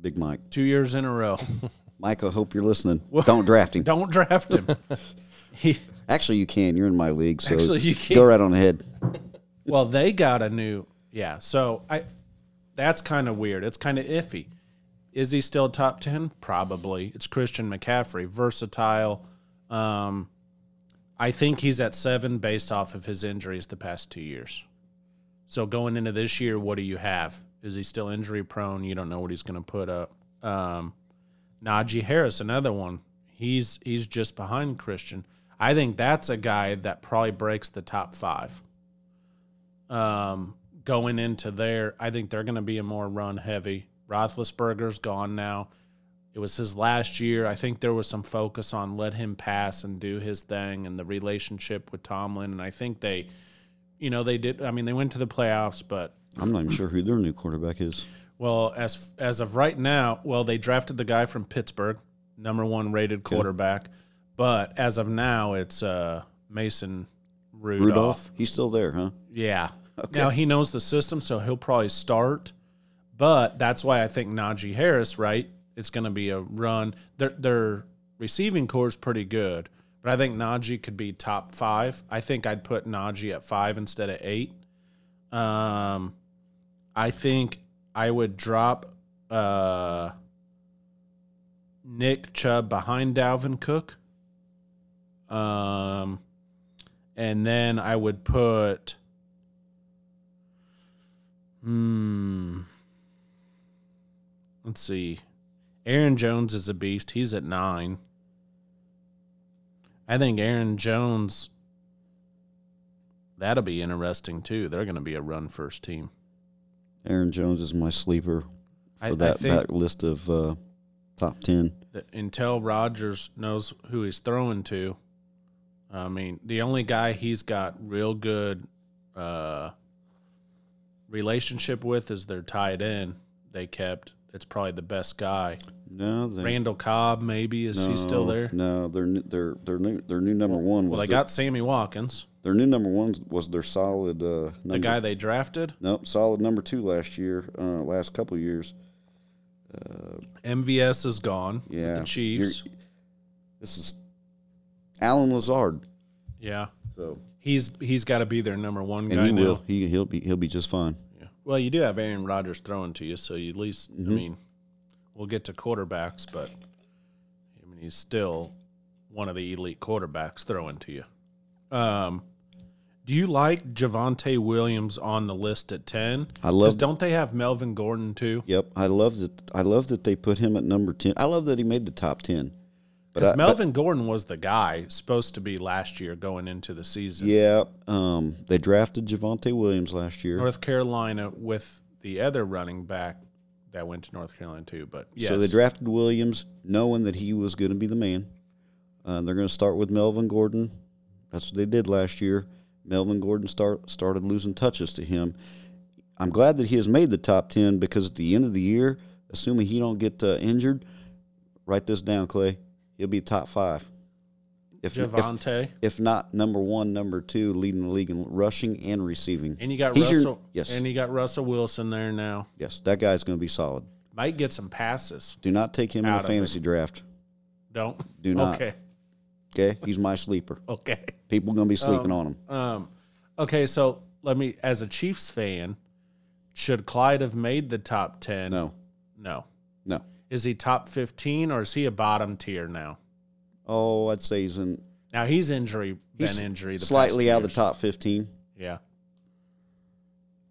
D: Big Mike.
A: Two years in a row. *laughs*
D: Mike, I hope you're listening. *laughs* Don't draft him.
A: Don't draft him. *laughs* he
D: Actually, you can. You're in my league, so
A: Actually, you can.
D: go right on ahead.
A: well, they got a new yeah. So I that's kind of weird. It's kind of iffy. Is he still top ten? Probably. It's Christian McCaffrey, versatile. Um, I think he's at seven based off of his injuries the past two years. So going into this year, what do you have? Is he still injury prone? You don't know what he's going to put up. Um, Najee Harris, another one. He's he's just behind Christian. I think that's a guy that probably breaks the top five. Um, going into there, I think they're going to be a more run heavy. Roethlisberger's gone now. It was his last year. I think there was some focus on let him pass and do his thing and the relationship with Tomlin. And I think they, you know, they did. I mean, they went to the playoffs, but
D: I'm not even sure who their new quarterback is.
A: well, as as of right now, well, they drafted the guy from Pittsburgh, number one rated quarterback. But as of now, it's uh, Mason Rudolph.
D: Rudolph. He's still there, huh?
A: Yeah. Okay. Now he knows the system, so he'll probably start. But that's why I think Najee Harris, right? It's going to be a run. Their their receiving core is pretty good, but I think Najee could be top five. I think I'd put Najee at five instead of eight. Um, I think I would drop uh, Nick Chubb behind Dalvin Cook. Um, and then I would put. Hmm. Let's see. Aaron Jones is a beast. He's at nine. I think Aaron Jones. That'll be interesting too. They're going to be a run first team.
D: Aaron Jones is my sleeper for
A: I- I
D: that,
A: think-
D: that list of uh, top 10.
A: that until Rodgers knows who he's throwing to. I mean, the only guy he's got real good uh, relationship with is their tight end. They kept. It's probably the best guy.
D: No, they,
A: Randall Cobb, maybe is he still there?
D: No, their new- their their new their new number one was
A: Well, they
D: their,
A: got Sammy Watkins,
D: their new number one was their solid uh, number,
A: the guy they drafted.
D: Nope, solid number two last year, uh, last couple of years.
A: MVS is gone. with
D: Yeah,
A: the Chiefs.
D: You're- This is Allen Lazard.
A: Yeah,
D: So
A: he's he's got to be their number one
D: and
A: guy
D: he
A: now.
D: He he'll be he'll be just fine.
A: Well, you do have Aaron Rodgers throwing to you, so you at least. I mean, we'll get to quarterbacks, but I mean he's still one of the elite quarterbacks throwing to you. Um, do you like Javonte Williams on the list at ten?
D: I love-
A: don't they have Melvin Gordon too?
D: Yep, I love that. I love that they put him at number ten. I love that he made the top ten. But,
A: Because Melvin Gordon was the guy supposed to be last year going into the season.
D: yeah, um, they drafted Javonte Williams last year.
A: North Carolina with the other running back that went to North Carolina too. But yes,
D: So they drafted Williams, knowing that he was going to be the man. Uh, they're going to start with Melvin Gordon. That's what they did last year. Melvin Gordon start started losing touches to him. I'm glad that he has made the top ten because at the end of the year, assuming he don't get uh, injured, write this down, Clay. He'll be top five. If, if
A: Javonte.
D: if not number one, number two, leading the league in rushing and receiving.
A: And you got
D: He's your-
A: Russell.
D: yes.
A: And you got Russell Wilson there now.
D: Yes, that guy's going to be solid.
A: Might get some passes.
D: Do not take him in a fantasy draft.
A: Don't.
D: Do not.
A: Okay.
D: Okay, he's my sleeper. *laughs*
A: Okay.
D: People going to be sleeping on him.
A: Um. Okay. So let me, as a Chiefs fan, should Clyde have made the top ten?
D: No,
A: No.
D: no.
A: Is he top fifteen or is he a bottom tier now?
D: Oh, I'd say he's in
A: Now he's injury
D: he's
A: been injury the
D: slightly
A: past
D: out of the top fifteen.
A: Yeah.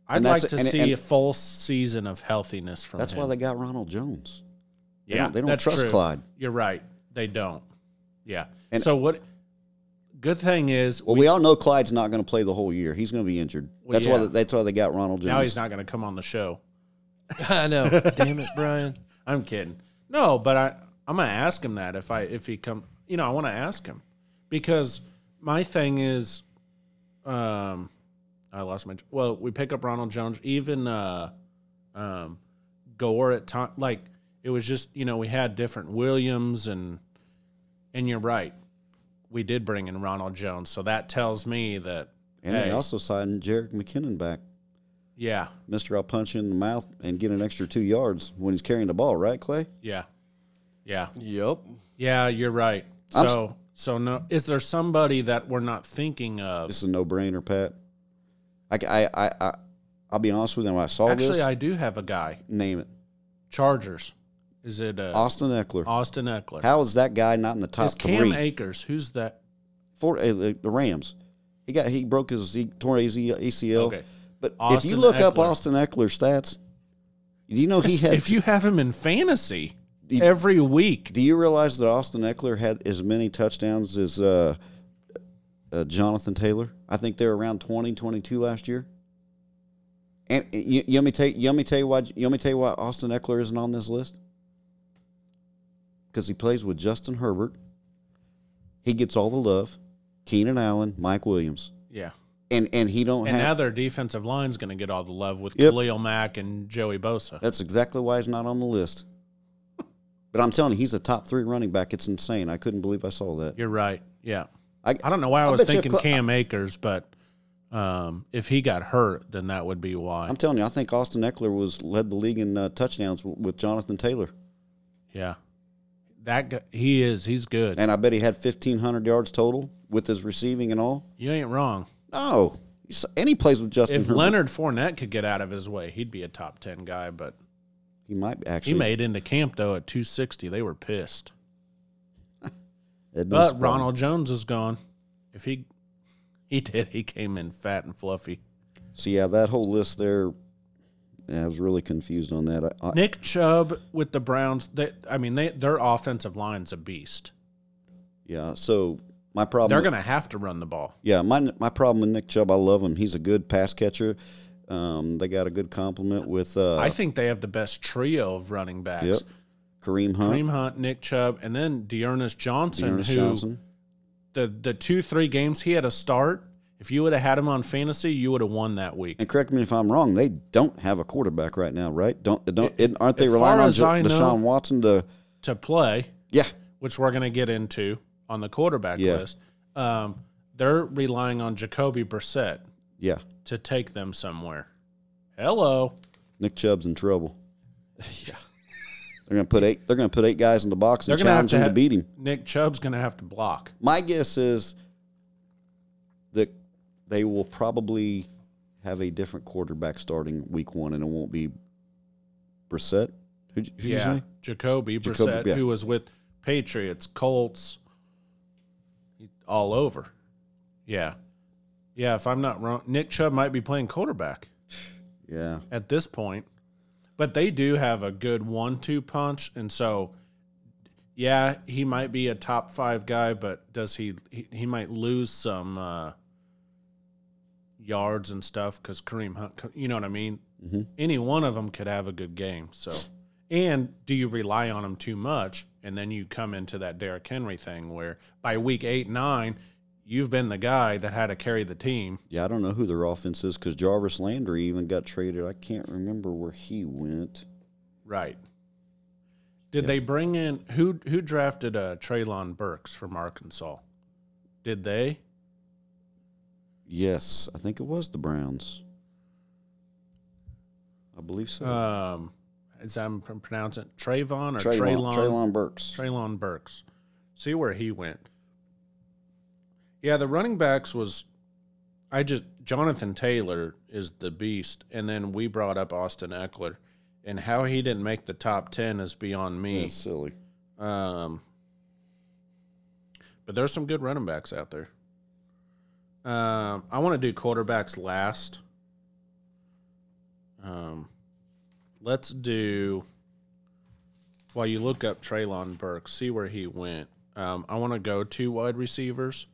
A: I'd
D: And
A: like to
D: and-
A: see
D: and-
A: a full season of healthiness from
D: That's
A: him.
D: why they got Ronald Jones. They
A: yeah,
D: don't, they don't
A: that's
D: trust
A: true.
D: Clyde.
A: You're right. They don't. Yeah.
D: And-
A: so what? Good thing is,
D: Well, we, all know Clyde's not going to play the whole year. He's going to be injured.
A: Well,
D: that's
A: yeah.
D: why they, that's why they got Ronald Jones.
A: now he's not going to come on the show. *laughs*
C: I know. *laughs* Damn it, Brian.
A: I'm kidding. No, but I I'm going to ask him that if I if he come. You know, I want to ask him because my thing is, um, I lost my. Well, we pick up Ronald Jones, even uh, um, Gore at time. Like it was just you know we had different Williams and and you're right, we did bring in Ronald Jones, so that tells me that
D: And
A: hey,
D: they also signed Jerick McKinnon back.
A: Yeah,
D: Mister, I'll punch you in the mouth and get an extra two yards when he's carrying the ball, right, Clay?
A: yeah, yeah,
C: Yep.
A: yeah. You're right.
D: I'm s-
A: So so no, is there somebody that we're not thinking of?
D: This is a no-brainer, Pat. I, I, I, I I'll be honest with you. When I saw
A: Actually,
D: this,
A: I do have a guy.
D: name it
A: Chargers. Is it uh,
D: Austin Ekeler.
A: Austin Ekeler?
D: How is that guy not in the top
A: is Cam
D: three?
A: Akers? Who's that?
D: For uh, the the Rams, he got he broke his he tore his ACL.
A: Okay.
D: But if you look up Austin Ekeler's stats, do you know he had?
A: If you have him in fantasy
D: You-
A: every week,
D: do you realize that Austin Ekeler had as many touchdowns as uh, uh, Jonathan Taylor? I think they're around 20, 22 last year. And you, you want me tell you, you want me tell you why you want me tell you why Austin Ekeler isn't on this list? Because he plays with Justin Herbert. He gets all the love. Keenan Allen, Mike Williams,
A: yeah.
D: And and he don't
A: And
D: have.
A: now their defensive line's going to get all the love with
D: Yep.
A: Khalil Mack and Joey Bosa.
D: That's exactly why he's not on the list. *laughs* But I'm telling you, he's a top three running back. It's insane. I couldn't believe I saw that.
A: You're right. Yeah.
D: I,
A: I don't know why I
D: I
A: was
D: bet you if
A: thinking
D: Cl-
A: Cam Akers, but um, if he got hurt, then that would be why.
D: I'm telling you, I think Austin Ekeler was led the league in uh, touchdowns w- with Jonathan Taylor,
A: yeah. That guy, he is. He's good.
D: and I bet he had 1,500 yards total with his receiving and all.
A: You ain't wrong.
D: Oh, no, and he plays with Justin.
A: If
D: Herbert.
A: Leonard Fournette could get out of his way, he'd be a top 10 guy, but
D: he might actually.
A: he made into camp, though, at 260. They were pissed. *laughs* But. Ronald Jones is gone. If he he did, he came in fat and fluffy.
D: So yeah, that whole list there, I was really confused on that. I, I,
A: Nick Chubb with the Browns, they, I mean, they, their offensive line's a beast.
D: yeah, so my problem.
A: They're going to have to run the ball.
D: Yeah, my my problem with Nick Chubb, I love him. He's a good pass catcher. Um, they got a good compliment with uh,
A: I think they have the best trio of running backs.
D: Yep. Kareem Hunt,
A: Kareem Hunt, Nick Chubb, and then D'Ernest Johnson,
D: D'Ernest
A: who
D: Johnson.
A: the the two three games he had a start. If you would have had him on fantasy, you would have won that week.
D: And correct me if I'm wrong. They don't have a quarterback right now, right? Don't don't
A: It-
D: aren't they relying on Ja-
A: know-
D: Deshaun Watson to?
A: To play,
D: Yeah,
A: which we're going to get into on the quarterback
D: Yeah.
A: list, um, they're relying on Jacoby Brissett
D: yeah.
A: to take them somewhere. Hello.
D: Nick Chubb's in trouble. *laughs* yeah, they're gonna put eight. They're gonna put eight guys in the box and
A: have
D: challenge
A: to
D: him to beat him.
A: Nick Chubb's going to have to block.
D: My guess is that they will probably have a different quarterback starting week one, and it won't be Brissett. Who'd, who'd you
A: yeah,
D: say?
A: Jacoby
D: Jacoby,
A: Brissett,
D: yeah.
A: who was with Patriots, Colts, all over. Yeah, yeah. If I'm not wrong, Nick Chubb might be playing quarterback
D: Yeah,
A: at this point, but they do have a good one-two punch, and so yeah, he might be a top five guy, but does he? He, he might lose some uh, yards and stuff because Kareem Hunt. You know what I mean?
D: Mhm.
A: Any one of them could have a good game. So, and do you rely on him too much, and then you come into that Derrick Henry thing where by week eight nine, you've been the guy that had to carry the team.
D: yeah. I don't know who their offense is because Jarvis Landry even got traded. I can't remember where he went.
A: Right. Did they bring in who? Who drafted uh, Treylon Burks from Arkansas? Did they?
D: Yes, I think it was the Browns. I believe so.
A: Um, as I'm pronouncing it, Trayvon or
D: Treylon,
A: Treylon?
D: Treylon Burks.
A: Treylon Burks. See where he went. Yeah, the running backs was. I just Jonathan Taylor is the beast, and then we brought up Austin Ekeler, and how he didn't make the top ten is beyond me.
D: Yeah, silly.
A: Um, but there's some good running backs out there. Um, I want to do quarterbacks last. Um, let's do. While you look up Treylon Burke, see where he went. Um, I want to go two wide receivers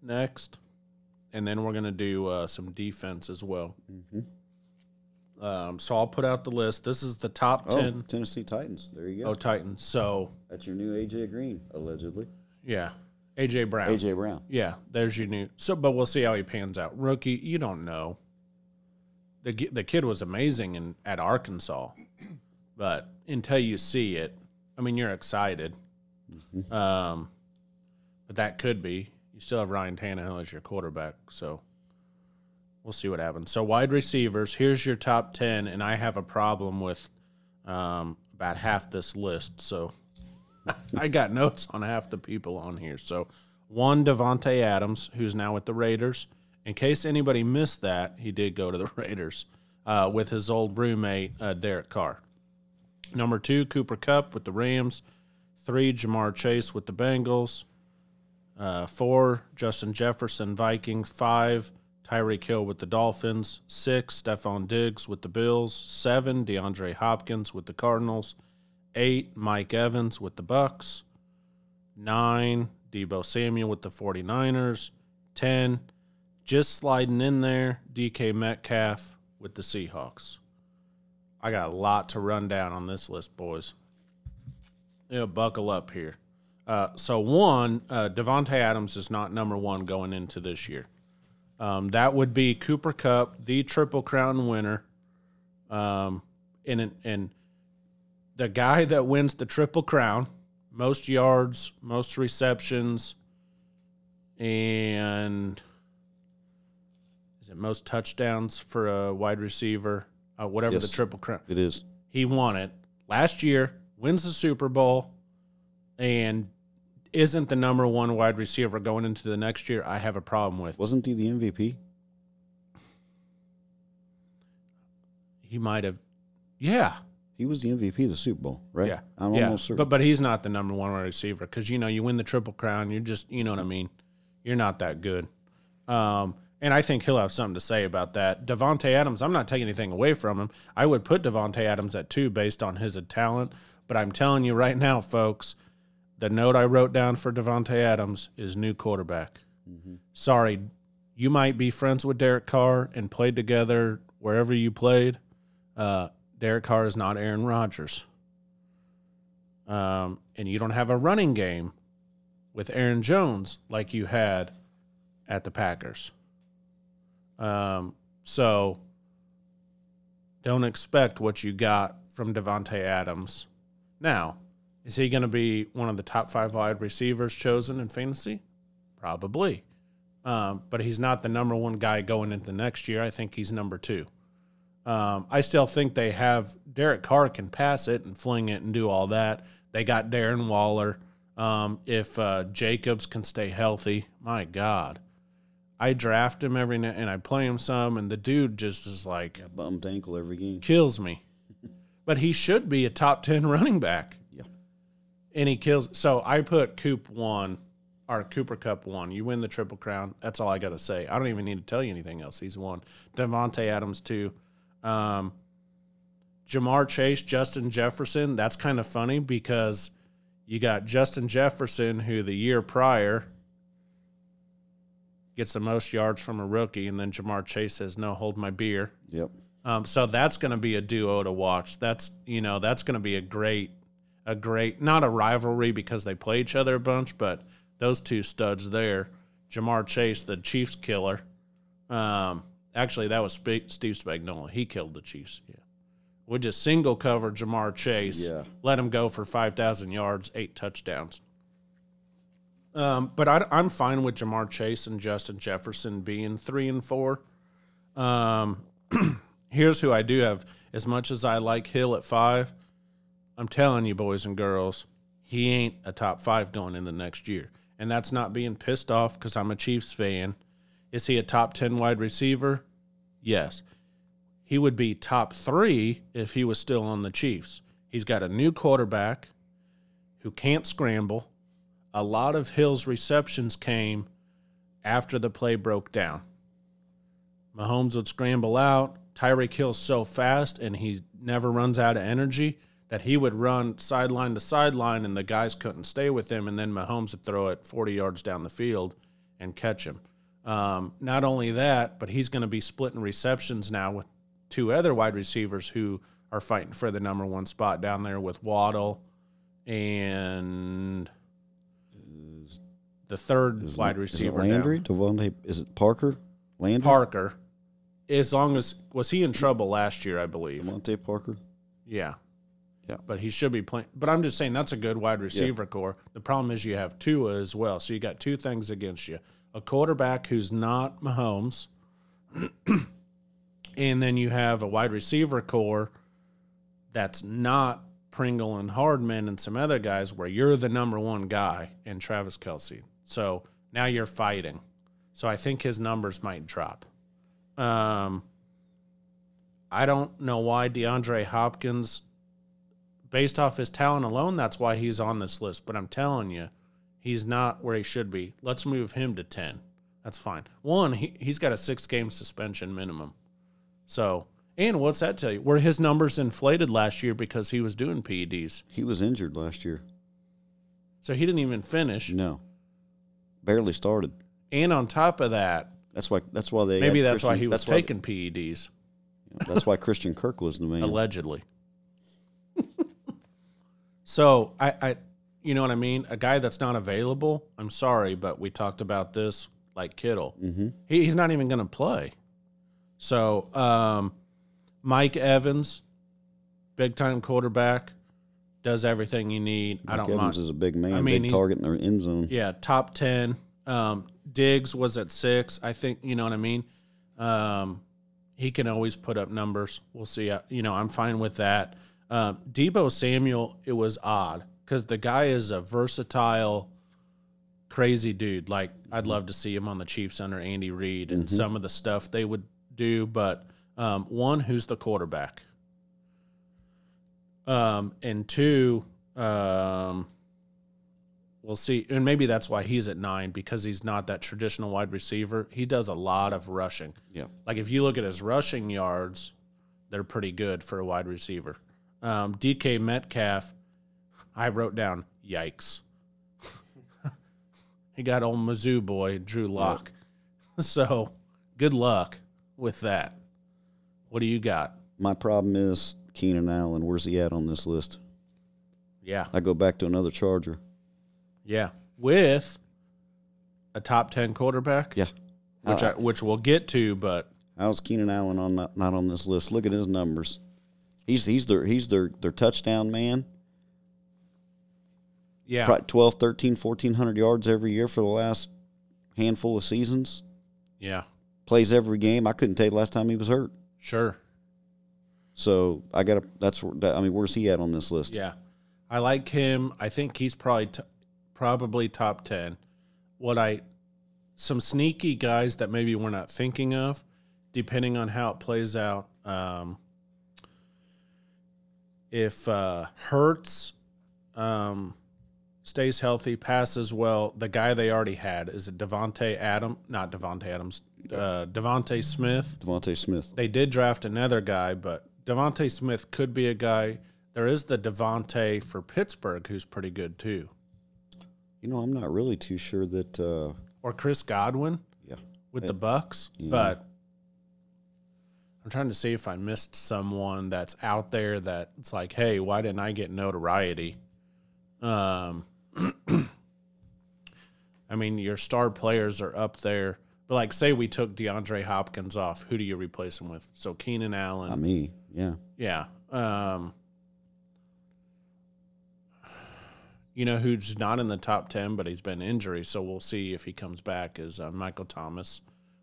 A: next, and then we're gonna do uh, some defense as well.
D: Mm-hmm.
A: Um, so I'll put out the list. This is the top
D: Oh,
A: ten.
D: Tennessee Titans. There you go.
A: Oh, Titans. So
D: That's your new AJ Green, allegedly.
A: Yeah. AJ Brown.
D: AJ Brown.
A: Yeah, there's your new. So, but we'll see how he pans out. Rookie, you don't know. The the kid was amazing in at Arkansas, but until you see it, I mean, you're excited. Um, but that could be. You still have Ryan Tannehill as your quarterback, so we'll see what happens. So wide receivers, here's your top ten, and I have a problem with um, about half this list. So *laughs* I got notes on half the people on here. So one Davante Adams, who's now with the Raiders. In case anybody missed that, he did go to the *laughs* Raiders uh, with his old roommate uh, Derek Carr. Number two, Cooper Kupp with the Rams. Three, Ja'Marr Chase with the Bengals. Uh, four, Justin Jefferson, Vikings. Five, Tyreek Hill with the Dolphins. Six, Stefon Diggs with the Bills. Seven, DeAndre Hopkins with the Cardinals. Eight, Mike Evans with the Bucks. Nine, Deebo Samuel with the 49ers. Ten, just sliding in there, DK Metcalf with the Seahawks. I got a lot to run down on this list, boys. Yeah, buckle up here. Uh, so one, uh, Davante Adams is not number one going into this year. Um, that would be Cooper Kupp, the Triple Crown winner, um, and and the guy that wins the Triple Crown, most yards, most receptions, and it most touchdowns for a wide receiver? Uh, whatever
D: Yes.
A: the Triple Crown.
D: It is.
A: He won it last year, wins the Super Bowl, and isn't the number one wide receiver going into the next year. I have a problem with.
D: Wasn't he the MVP?
A: He might have, yeah,
D: He was the MVP of the Super Bowl, right?
A: yeah,
D: I'm
A: yeah.
D: almost certain.
A: But but he's not the number one wide receiver because you know you win the Triple Crown, you're just you know what I mean. You're not that good. Um, and I think he'll have something to say about that. Davante Adams, I'm not taking anything away from him. I would put Davante Adams at two based on his talent. But I'm telling you right now, folks, the note I wrote down for Davante Adams is new quarterback. Sorry, you might be friends with Derek Carr and played together wherever you played. Uh, Derek Carr is not Aaron Rodgers. Um, and you don't have a running game with Aaron Jones like you had at the Packers. Um, so don't expect what you got from Davante Adams. Now, is he going to be one of the top five wide receivers chosen in fantasy? Probably. Um, but he's not the number one guy going into next year. I think he's number two. Um, I still think they have Derek Carr can pass it and fling it and do all that. They got Darren Waller. Um, if uh, Jacobs can stay healthy, my God, I draft him every night and I play him some, and the dude just is like
D: Got bummed ankle every game.
A: kills me. *laughs* But he should be a top ten running back.
D: Yeah.
A: And he kills. So I put Coop one, or Cooper Kupp one. You win the triple crown. That's all I got to say. I don't even need to tell you anything else. He's won. Davante Adams two. Um, Ja'Marr Chase, Justin Jefferson. That's kind of funny because you got Justin Jefferson, who the year prior gets the most yards from a rookie, and then Ja'Marr Chase says, "No, hold my beer."
D: Yep.
A: Um, so that's going to be a duo to watch. That's you know that's going to be a great, a great not a rivalry because they play each other a bunch, but those two studs there, Ja'Marr Chase, the Chiefs killer. Um, actually, that was Steve Spagnuolo. He killed the Chiefs. Yeah, we just single cover Ja'Marr Chase.
D: Yeah.
A: let him go for five thousand yards, eight touchdowns. Um, but I, I'm fine with Ja'Marr Chase and Justin Jefferson being three and four. Um, *clears throat* here's who I do have. As much as I like Hill at five, I'm telling you, boys and girls, he ain't a top five going into next year. And that's not being pissed off because I'm a Chiefs fan. Is he a top 10 wide receiver? Yes. He would be top three if he was still on the Chiefs. He's got a new quarterback who can't scramble. A lot of Hill's receptions came after the play broke down. Mahomes would scramble out. Tyreek Hill's so fast and he never runs out of energy that he would run sideline to sideline and the guys couldn't stay with him. And then Mahomes would throw it 40 yards down the field and catch him. Um, not only that, but he's going to be splitting receptions now with two other wide receivers who are fighting for the number one spot down there with Waddle and the third
D: Is
A: wide
D: it
A: receiver.
D: Landry,
A: down.
D: DeVante, is it Parker? Landry,
A: Parker. As long as was he in trouble last year, I believe.
D: DeVante Parker.
A: Yeah.
D: Yeah.
A: But he should be playing. But I'm just saying that's a good wide receiver core. The problem is you have Tua as well. So you got two things against you a quarterback who's not Mahomes, *clears throat* and then you have a wide receiver core that's not Pringle and Hardman and some other guys where you're the number one guy and Travis Kelce. So now you're fighting. So I think his numbers might drop. Um, I don't know why DeAndre Hopkins, based off his talent alone, that's why he's on this list. But I'm telling you, he's not where he should be. Let's move him to 10. That's fine. One, he, he's got a six game suspension minimum. So, and what's that tell you? Were his numbers inflated last year because he was doing PEDs?
D: He was injured last year.
A: So he didn't even finish.
D: No, barely started.
A: And on top of that,
D: That's why. That's why they.
A: maybe that's why he was taking PEDs,
D: that's why Christian Kirk was the man.
A: allegedly. *laughs* so I, I, you know what I mean? A guy that's not available. I'm sorry, but we talked about this like Kittle.
D: mm-hmm.
A: He, he's not even going to play. So um, Mike Evans, big time quarterback, does everything you need. I
D: Mike
A: don't
D: Evans
A: mind.
D: is a big man,
A: I mean,
D: big target in their end zone.
A: Yeah, top ten. Um, Diggs was at six. I think you know what I mean. Um, he can always put up numbers. We'll see. You know, I'm fine with that. Um, Deebo Samuel, it was odd because the guy is a versatile, crazy dude. Like I'd love to see him on the Chiefs under Andy Reid and some of the stuff they would do. But um, one, who's the quarterback? Um, and two, um, we'll see. And maybe that's why he's at nine because he's not that traditional wide receiver. He does a lot of rushing.
D: Yeah.
A: Like if you look at his rushing yards, they're pretty good for a wide receiver. Um, DK Metcalf, I wrote down, yikes. *laughs* he got old Mizzou boy, Drew Lock. *laughs* So good luck with that. What do you got?
D: My problem is Keenan Allen. Where's he at on this list?
A: Yeah.
D: I go back to another Charger.
A: Yeah. With a top 10 quarterback,
D: Yeah.
A: which, uh, I, which we'll get to, but
D: How's Keenan Allen on not, not on this list? Look at his numbers. He's he's their he's their their touchdown man.
A: yeah.
D: Probably 12, 13, 1400 yards every year for the last handful of seasons.
A: Yeah.
D: Plays every game. I couldn't tell you the last time he was hurt.
A: Sure.
D: So I got to. That's. That, I mean, where's he at on this list?
A: Yeah, I like him. I think he's probably t- probably top ten. What I some sneaky guys that maybe we're not thinking of, depending on how it plays out. Um, if uh, Hurts um, stays healthy, passes well, the guy they already had is it Davante Adam, not Davante Adams, uh, DeVonta Smith.
D: DeVonta Smith.
A: They did draft another guy, but DeVonta Smith could be a guy. There is the Devonte for Pittsburgh who's pretty good too,
D: You know, I'm not really too sure that. Uh,
A: or Chris Godwin
D: yeah.
A: with the Bucks.
D: Yeah.
A: But I'm trying to see if I missed someone that's out there that it's like, hey, why didn't I get notoriety? Um, *clears throat* I mean, your star players are up there, but like, say we took DeAndre Hopkins off, who do you replace him with? So Keenan Allen.
D: I me. Yeah.
A: Yeah. Um, you know who's not in the top 10, but he's been injury. So we'll see if he comes back is uh, Michael Thomas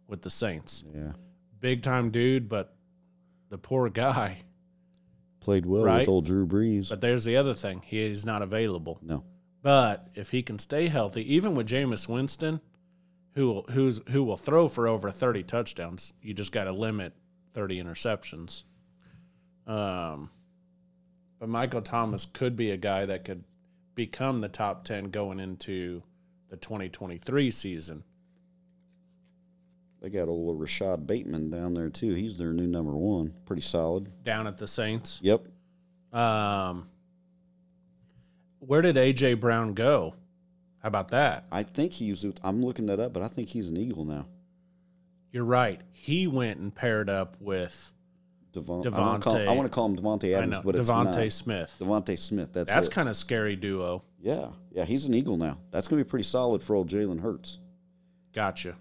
A: with the Saints.
D: Yeah.
A: Big time dude, but the poor guy.
D: Played well
A: Right.
D: with old Drew Brees.
A: But there's the other thing. He is not available.
D: no.
A: But if he can stay healthy, even with Jameis Winston, who will, who's who will throw for over 30 touchdowns, you just got to limit 30 interceptions. Um, but Michael Thomas could be a guy that could become the top 10 going into the 2023 season.
D: They got old Rashad Bateman down there too. He's their new number one. Pretty solid.
A: down at the Saints.
D: Yep.
A: Um, where did AJ Brown go? How about that?
D: I think he was. I'm looking that up, but I think he's an Eagle now.
A: You're right. He went and paired up with
D: Devon, I want to call, I wanna call him Davante
A: I
D: Adams,
A: know
D: but it's
A: DeVonta
D: not.
A: Smith.
D: DeVonta Smith. That's
A: That's
D: it.
A: kind of scary duo.
D: yeah, yeah. He's an Eagle now. That's gonna be pretty solid for old Jalen Hurts.
A: Gotcha.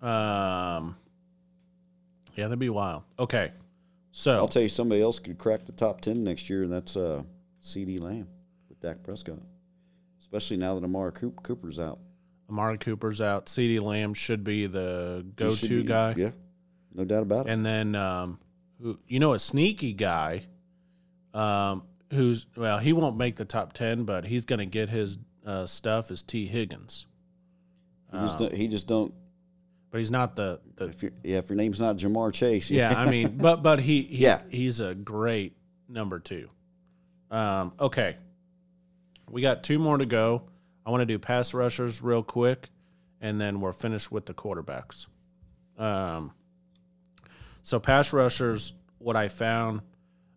A: Um. Yeah, that'd be wild. Okay, so
D: I'll tell you, somebody else could crack the top ten next year, and that's uh, CeeDee Lamb with Dak Prescott. Especially now that Amari Cooper's out.
A: Amari Cooper's out. CeeDee Lamb should be the go-to
D: be-
A: guy.
D: Yeah, no doubt about it.
A: And then, um, who you know, a sneaky guy, um, who's well, he won't make the top ten, but he's going to get his uh, stuff. Is Tee Higgins,
D: He just, don't, he just don't.
A: but he's not the the.
D: If yeah, if your name's not Ja'Marr Chase,
A: Yeah, I mean, *laughs* but but he, he
D: Yeah.
A: he's a great number two. Um, okay, we got two more to go. I want to do pass rushers real quick, and then we're finished with the quarterbacks. Um, so pass rushers, what I found,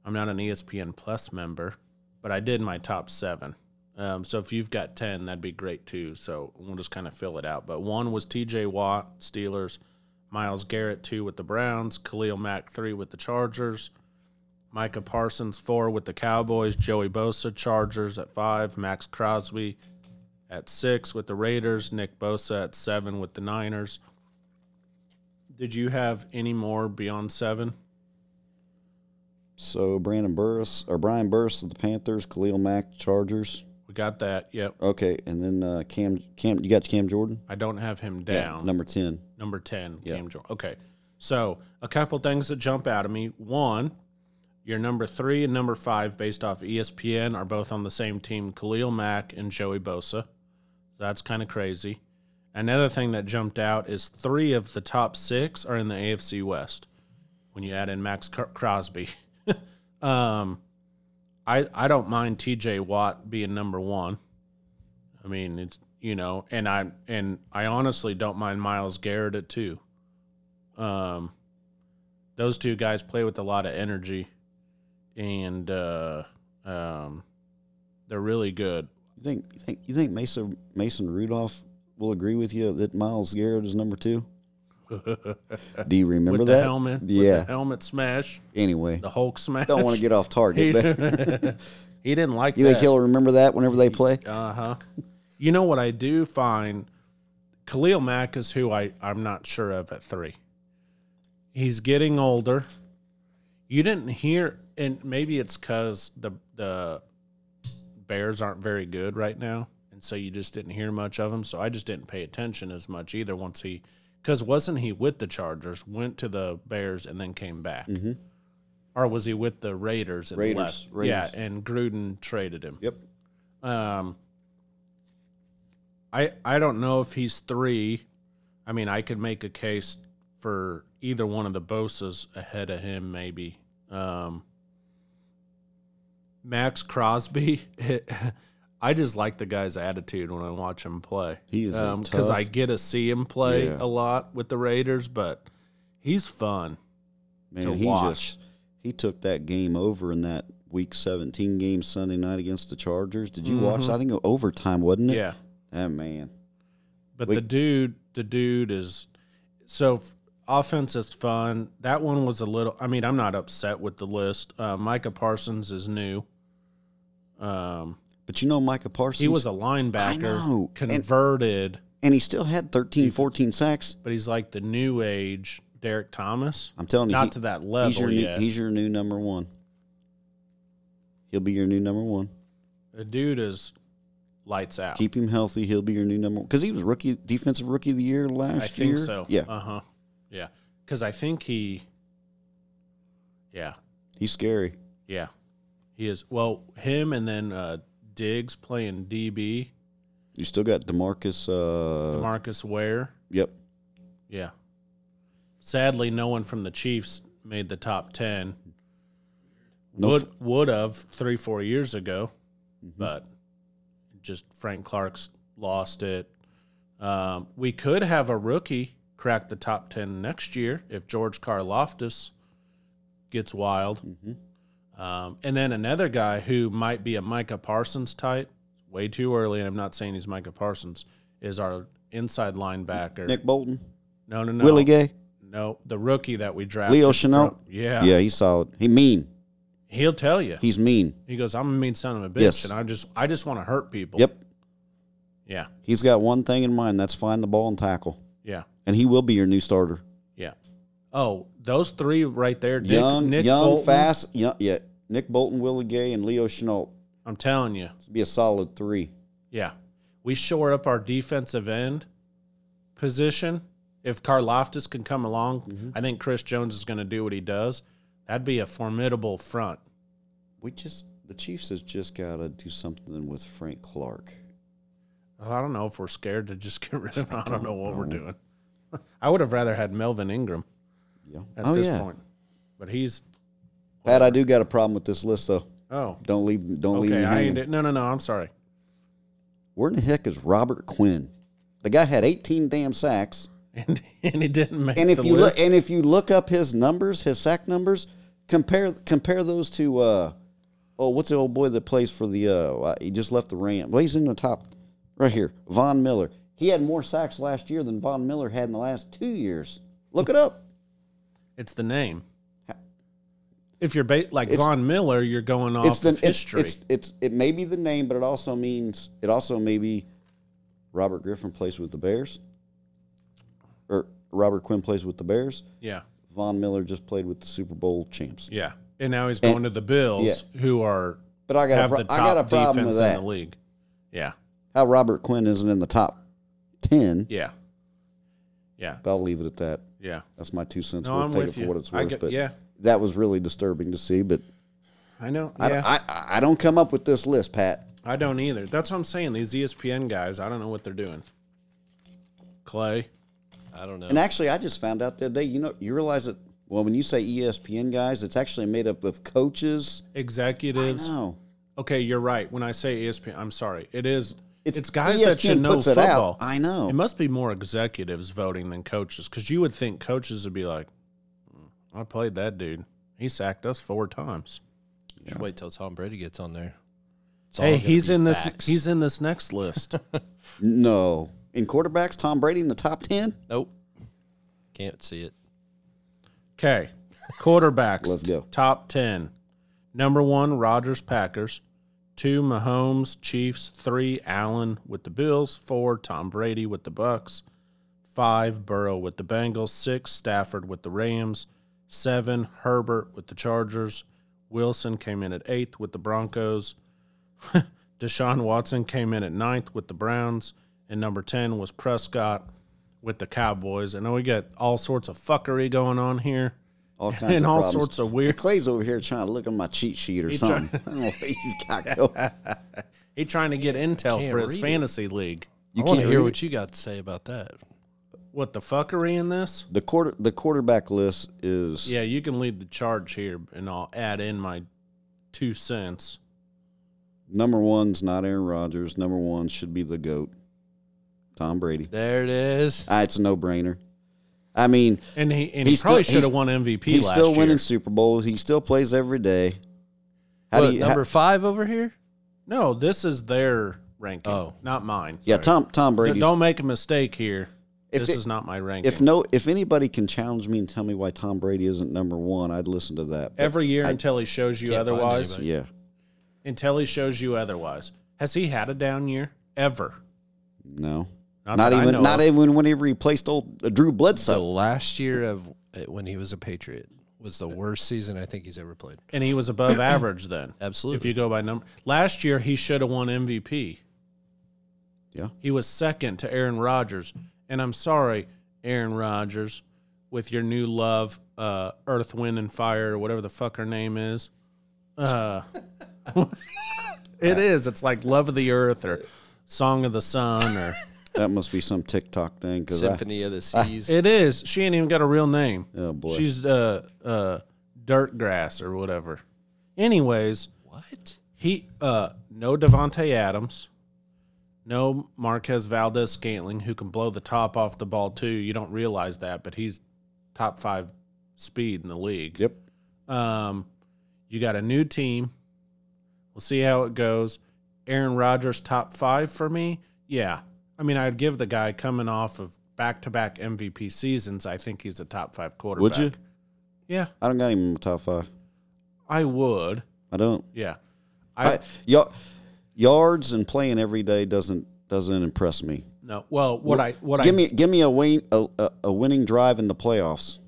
A: I'm not an ESPN Plus member, but I did my top seven. Um, so if you've got ten, that'd be great too. So we'll just kind of fill it out. But one was T.J. Watt, Steelers. Myles Garrett two with the Browns, Khalil Mack three with the Chargers, Micah Parsons four with the Cowboys, Joey Bosa Chargers at five, Maxx Crosby at six with the Raiders, Nick Bosa at seven with the Niners. Did you have any more beyond seven?
D: So Brandon Burris or Brian Burris of the Panthers, Khalil Mack Chargers.
A: We got that. Yep.
D: Okay, and then uh, Cam Cam you got Cam Jordan?
A: I don't have him
D: Yeah,
A: down.
D: number ten.
A: Number 10,
D: Yeah.
A: Cam Jordan. Okay. So, a couple things that jump out of me. One, your number three and number five, based off ESPN, are both on the same team Khalil Mack and Joey Bosa. That's kind of crazy. Another thing that jumped out is three of the top six are in the AFC West when you add in Maxx Crosby. *laughs* um, I, I don't mind TJ Watt being number one. I mean, it's you know, and I and I honestly don't mind Myles Garrett at two. Um, those two guys play with a lot of energy, and uh, um, they're really good.
D: You think you think you think Mason Mason Rudolph will agree with you that Myles Garrett is number two? *laughs* Do you remember
A: with
D: that?
A: the helmet,
D: Yeah.
A: the helmet smash,
D: Anyway,
A: the Hulk smash.
D: don't want to get off target, but *laughs*
A: he didn't like
D: you
A: that.
D: think he'll remember that whenever they play?
A: Uh huh. You know what I do find? Khalil Mack is who I, I'm not sure of at three. He's getting older. You didn't hear, and maybe it's because the the Bears aren't very good right now, so you just didn't hear much of him. So I just didn't pay attention as much either. Once he, because wasn't he with the Chargers, went to the Bears, and then came back, mm-hmm. or was he with the Raiders and
D: Raiders,
A: left?
D: Raiders.
A: Yeah, and Gruden traded him.
D: Yep.
A: Um, I I don't know if he's three. I mean, I could make a case for either one of the Bosas ahead of him, maybe. Um, Maxx Crosby, *laughs* I just like the guy's attitude when I watch him play.
D: He is
A: because
D: tough-
A: I get to see him play
D: Yeah.
A: a lot with the Raiders, but he's fun.
D: Man,
A: to
D: he
A: watch.
D: just he took that game over in that week 17 game Sunday night against the Chargers. Did you watch? I think overtime, wasn't it?
A: Mm-hmm. Yeah.
D: Ah, man.
A: But
D: We-
A: the dude, the dude is so f- offense is fun. That one was a little. I mean, I'm not upset with the list. Uh, Micah Parsons is new. Um,
D: But you know Micah Parsons?
A: he was a linebacker
D: know. And-
A: converted,
D: and he still had 13, 14 sacks.
A: but he's like the new age Derrick Thomas.
D: I'm telling you,
A: Not
D: he-
A: to that level
D: he's your new,
A: yet.
D: he's your new number one. He'll be your new number one.
A: The dude is lights out.
D: Keep him healthy. He'll be your new number one because he was rookie defensive rookie of the year last year.
A: I think
D: year.
A: so.
D: Yeah,
A: Uh huh. Yeah. Because I think he. Yeah.
D: he's scary.
A: Yeah, he is. Well, him and then uh, Diggs playing DB.
D: You still got Demarcus. Uh,
A: Marcus Ware.
D: yep.
A: Yeah. Sadly, no one from the Chiefs made the top ten.
D: No
A: would
D: f-
A: would have three four years ago,
D: Mm-hmm.
A: but just Frank Clark's lost it. Um, we could have a rookie crack the top ten next year if George Karlaftis gets wild.
D: Mm-hmm.
A: Um, and then another guy who might be a Micah Parsons type, way too early, and I'm not saying he's Micah Parsons, is our inside linebacker.
D: Nick Bolton,
A: no, no, no.
D: Willie Gay.
A: No, the rookie that we drafted.
D: Leo Chenal.
A: from- yeah.
D: yeah, he's solid. He mean.
A: He'll tell you.
D: He's mean.
A: He goes, I'm a mean son of a bitch,
D: Yes.
A: and I just I just want to hurt people.
D: Yep.
A: Yeah.
D: He's got one thing in mind. That's find the ball and tackle,
A: Yeah.
D: and he will be your new starter.
A: Oh, those three right there. Nick,
D: young,
A: Nick
D: young,
A: Bolton,
D: fast. Young, yeah. Nick Bolton, Willie Gay, and Leo Chenal.
A: I'm telling you.
D: Be a solid three.
A: Yeah. We shore up our defensive end position. If Karlaftis can come along,
D: Mm-hmm.
A: I think Chris Jones is going to do what he does. That'd be a formidable front.
D: We just the Chiefs has just got to do something with Frank Clark.
A: I don't know if we're scared to just *laughs* get rid of him. I don't know what we're doing. *laughs* I would have rather had Melvin Ingram
D: Yeah.
A: at
D: oh
A: this
D: yeah.
A: point. But he's
D: Pat, I do got a problem with this list though.
A: oh
D: Don't leave. Don't leave
A: okay.
D: me
A: I
D: hanging.
A: ain't, no no no. I'm sorry.
D: Where in the heck is Robert Quinn? The guy had 18 damn sacks. *laughs*
A: And, and he didn't make
D: And if
A: the
D: you
A: list.
D: look, and if you look up his numbers, his sack numbers, compare compare those to uh, oh, what's the old boy that plays for the uh, he just left the Ram. Well, he's in the top right here. Von Miller. He had more sacks last year than Von Miller had in the last two years. Look it up.
A: It's the name. If you're ba- like
D: It's-
A: Von Miller, you're going off
D: It's the
A: of history.
D: it's it's it may be the name, but it also means it also may be Robert Griffin plays with the Bears, or Robert Quinn plays with the Bears.
A: yeah,
D: Von Miller just played with the Super Bowl champs.
A: yeah. And now he's going to the Bills, who are
D: But I got a pro-
A: the
D: I got a
A: top
D: problem
A: defense
D: with
A: in
D: that.
A: the league. Yeah,
D: How Robert Quinn isn't in the top ten,
A: yeah, yeah,
D: but I'll leave it at that.
A: Yeah.
D: That's my two cents.
A: No,
D: worth.
A: I'm
D: Take
A: with
D: it for
A: you.
D: what it's
A: I
D: worth.
A: get-
D: but
A: yeah.
D: that was really disturbing to see. But
A: I know.
D: I,
A: yeah,
D: I, I, I don't come up with this list, Pat.
A: I don't either. That's what I'm saying. These ESPN guys, I don't know what they're doing. Clay,
C: I don't know.
D: And actually, I just found out the other day. You know, you realize that. Well, when you say ESPN guys, it's actually made up of coaches.
A: executives.
D: No,
A: Okay, you're right. When I say ESPN, I'm sorry. It is. It's,
D: It's-
A: guys that should know
D: puts it out.
A: football.
D: I know.
A: It must be more executives voting than coaches, because you would think coaches would be like, "Hmm, "I played that dude. He sacked us four times."
C: Just wait till Tom Brady gets on there. It's
A: Hey, he's
C: be
A: in this. He's in this next list. *laughs*
D: no. In quarterbacks, Tom Brady in the top ten.
C: Nope. Can't see it.
A: Okay, quarterbacks. *laughs*
D: Let's go.
A: Top ten. Number one, Rodgers Packers. Two, Mahomes Chiefs. Three, Allen with the Bills. Four, Tom Brady with the Bucks. Five, Burrow with the Bengals. Six, Stafford with the Rams. Seven, Herbert with the Chargers. Wilson came in at eighth with the Broncos. *laughs* Deshaun Watson came in at ninth with the Browns. And number 10 was Prescott with the Cowboys. I know we got all sorts of fuckery going on here.
D: All *laughs* kinds
A: And
D: of
A: all
D: problems.
A: sorts of weird-
D: Clay's over here trying to look at my cheat sheet or
A: He
D: something.
A: try-
D: I don't know what he's got *laughs* going.
A: He trying to get intel
C: Can't
A: for his
C: read it.
A: fantasy league.
D: You
C: I want to
D: can't
C: hear
D: read
C: what
D: it.
C: you got to say about that.
A: What the fuckery in this?
D: The quarter the quarterback list is
A: Yeah, you can lead the charge here, and I'll add in my two cents.
D: number one's not Aaron Rodgers. Number one should be the goat, Tom Brady.
C: There it is.
D: Ah, it's a no brainer. I mean,
A: And he and he probably
D: still-
A: should have won MVP
D: he's
A: last
D: still
A: year.
D: winning Super Bowls. He still plays every day. How
C: What,
D: do you?
C: number
D: how-
C: five over here?
A: No, this is their ranking,
C: Oh.
A: not mine.
D: yeah, Tom Tom Brady.
A: Don't make a mistake here.
D: If
A: this
D: it-
A: is not my ranking.
D: If no, if anybody can challenge me and tell me why Tom Brady isn't number one, I'd listen to that. But
A: Every year
D: I-
A: until he shows you otherwise.
D: yeah,
A: Until he shows you otherwise. Has he had a down year ever?
D: no,
A: Not
D: not, even not
A: of.
D: even when he replaced old uh, Drew
C: The
D: Bledsoe.
C: last year of uh, when he was a Patriot was the worst season I think he's ever played.
A: And he was above *clears throat* average then.
C: Absolutely.
A: If you go by number. Last year he should have won MVP.
D: Yeah,
A: He was second to Aaron Rodgers. And I'm sorry, Aaron Rodgers, with your new love, uh, Earth, Wind, and Fire, or whatever the fuck her name is. Uh, *laughs* it is. It's like Love of the Earth or Song of the Sun or.
D: That must be some TikTok thing because I,
C: Symphony of the Seas.
A: It is. She ain't even got a real name.
D: Oh, boy.
A: She's uh uh dirt grass or whatever. Anyways,
C: what?
A: he uh no Davante Adams, no Marquez Valdes-Scantling who can blow the top off the ball too. You don't realize that, but he's top five speed in the league.
D: yep.
A: Um, you got a new team. We'll see how it goes. Aaron Rodgers top five for me. Yeah, I mean I'd give the guy coming off of back to back MVP seasons, I think he's a top five quarterback.
D: Would you?
A: Yeah,
D: I don't got him in my top five.
A: I would.
D: I don't.
A: Yeah. I,
D: I, y- yards and playing every day doesn't doesn't impress me.
A: no. Well, what I what
D: give
A: I
D: me give me a win a, a, a winning drive in the playoffs.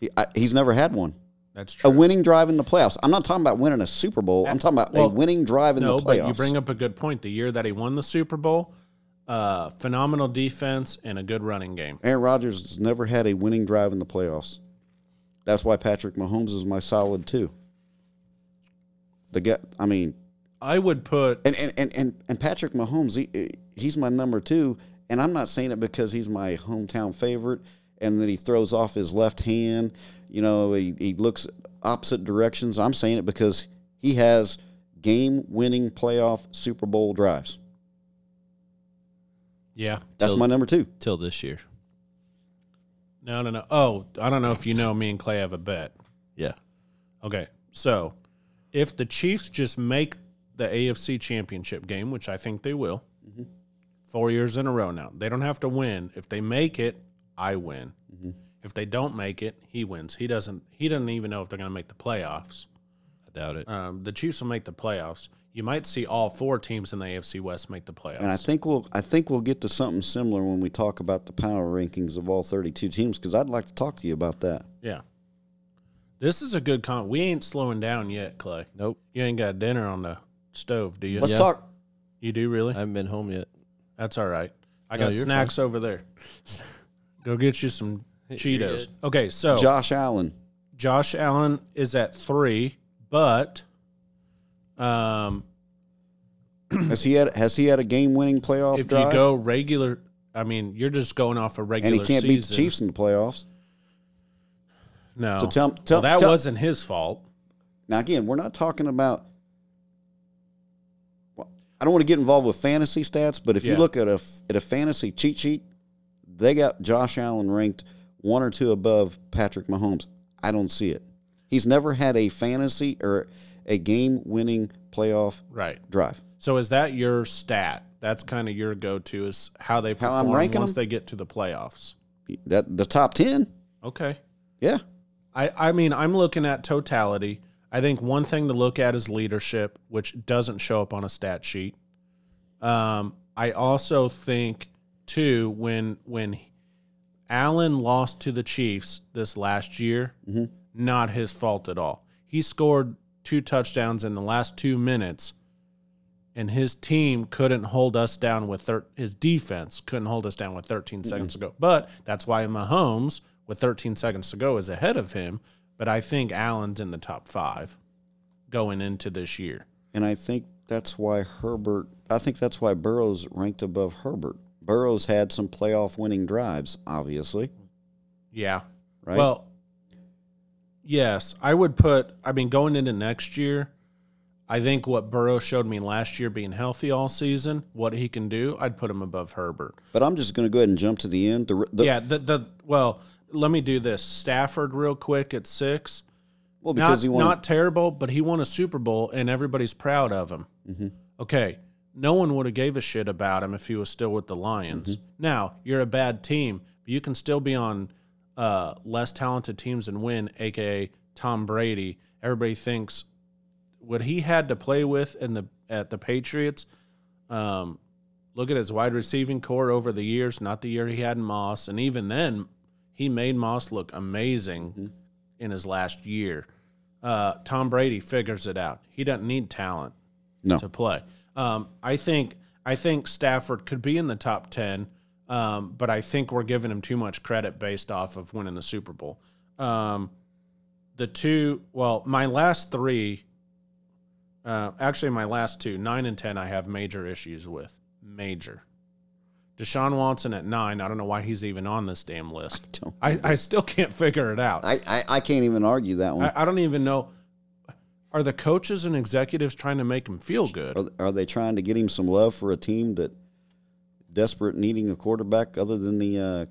D: He, I, he's never had one.
A: that's true.
D: A winning drive in the playoffs. I'm not talking about winning a Super Bowl. I'm talking about
A: Well,
D: a winning drive in
A: no,
D: the playoffs.
A: but you bring up a good point. The year that he won the Super Bowl, uh, phenomenal defense and a good running game.
D: Aaron Rodgers has never had a winning drive in the playoffs. That's why Patrick Mahomes is my solid too. The guy, I mean,
A: I would put
D: and and and and, and Patrick Mahomes, he, he's my number two, and I'm not saying it because he's my hometown favorite, and that he throws off his left hand. You know, he, he looks opposite directions. I'm saying it because he has game-winning playoff Super Bowl drives.
A: Yeah.
D: That's
C: Till-
D: my number two.
C: till this year.
A: No, no, no. Oh, I don't know if you know. Me and Clay have a bet.
C: Yeah.
A: Okay, so if the Chiefs just make the AFC Championship game, which I think they will, four years in a row now, they don't have to win. If they make it, I win. If they don't make it, he wins. He doesn't. He doesn't even know if they're going to make the playoffs.
C: I doubt it.
A: Um, the Chiefs will make the playoffs. You might see all four teams in the AFC West make the playoffs.
D: And I think we'll I think we'll get to something similar when we talk about the power rankings of all 32 teams because I'd like to talk to you about that.
A: yeah, this is a good con. We ain't slowing down yet, Clay.
C: nope.
A: You ain't got dinner on the stove, do you?
D: Let's
C: Yeah.
D: talk.
A: You do really?
C: I haven't been home yet.
A: That's all right. I
C: No,
A: got
C: you're
A: snacks over there. *laughs* Go get you some Cheetos. Okay, so
D: Josh Allen.
A: Josh Allen is at three, but um,
D: Has he had has he had a game winning playoff
A: if
D: drive?
A: you go regular, I mean, you're just going off a regular.
D: and he can't
A: season.
D: beat the Chiefs in the playoffs.
A: No,
D: So tell- tell-
A: well, that
D: tell-
A: wasn't his fault.
D: Now again, we're not talking about. well, I don't want to get involved with fantasy stats, but if
A: Yeah.
D: you look at a at a fantasy cheat sheet, they got Josh Allen ranked one or two above Patrick Mahomes. I don't see it. He's never had a fantasy or a game winning playoff
A: Right.
D: drive.
A: So is that your stat? That's kind of your go-to is how they
D: How
A: perform
D: I'm ranking
A: once
D: them?
A: they get to the playoffs.
D: That the top ten,
A: Okay.
D: yeah.
A: I, I mean, I'm looking at totality. I think one thing to look at is leadership, which doesn't show up on a stat sheet. Um, I also think too when when Allen lost to the Chiefs this last year, not his fault at all. He scored two touchdowns in the last two minutes, and his team couldn't hold us down with thir- his defense couldn't hold us down with 13 seconds to go. But that's why Mahomes with 13 seconds to go is ahead of him. But I think Allen's in the top five going into this year.
D: And I think that's why Herbert, I think that's why Burrow's ranked above Herbert. Burrow's had some playoff winning drives, obviously,
A: Yeah.
D: right?
A: Well, yes, I would put. I mean, going into next year, I think what Burrow showed me last year, being healthy all season, what he can do, I'd put him above Herbert.
D: but I'm just going to go ahead and jump to the end. The, the,
A: yeah. The the well, let me do this. Stafford, real quick at six.
D: well, because
A: not,
D: he won.
A: not terrible, but he won a Super Bowl and everybody's proud of him.
D: Mm-hmm.
A: Okay, no one would have gave a shit about him if he was still with the Lions.
D: Mm-hmm.
A: Now you're a bad team, but you can still be on uh, less talented teams and win. AKA Tom Brady. Everybody thinks what he had to play with in the at the Patriots. Um, look at his wide receiving core over the years. Not the year he had in Moss, and even then, he made Moss look amazing
D: Mm-hmm.
A: in his last year. Uh, Tom Brady figures it out. He doesn't need talent
D: No.
A: to play. Um, I think I think Stafford could be in the top ten, um, but I think we're giving him too much credit based off of winning the Super Bowl. Um, the two, well, my last three, uh, actually my last two, nine and ten, I have major issues with. Major. Deshaun Watson at nine. I don't know why he's even on this damn list.
D: don't
A: I, I still can't figure it out.
D: I, I, I can't even argue that one.
A: I, I don't even know. Are the coaches and executives trying to make him feel good?
D: are, are they trying to get him some love for a team that desperate needing a quarterback other than the, uh,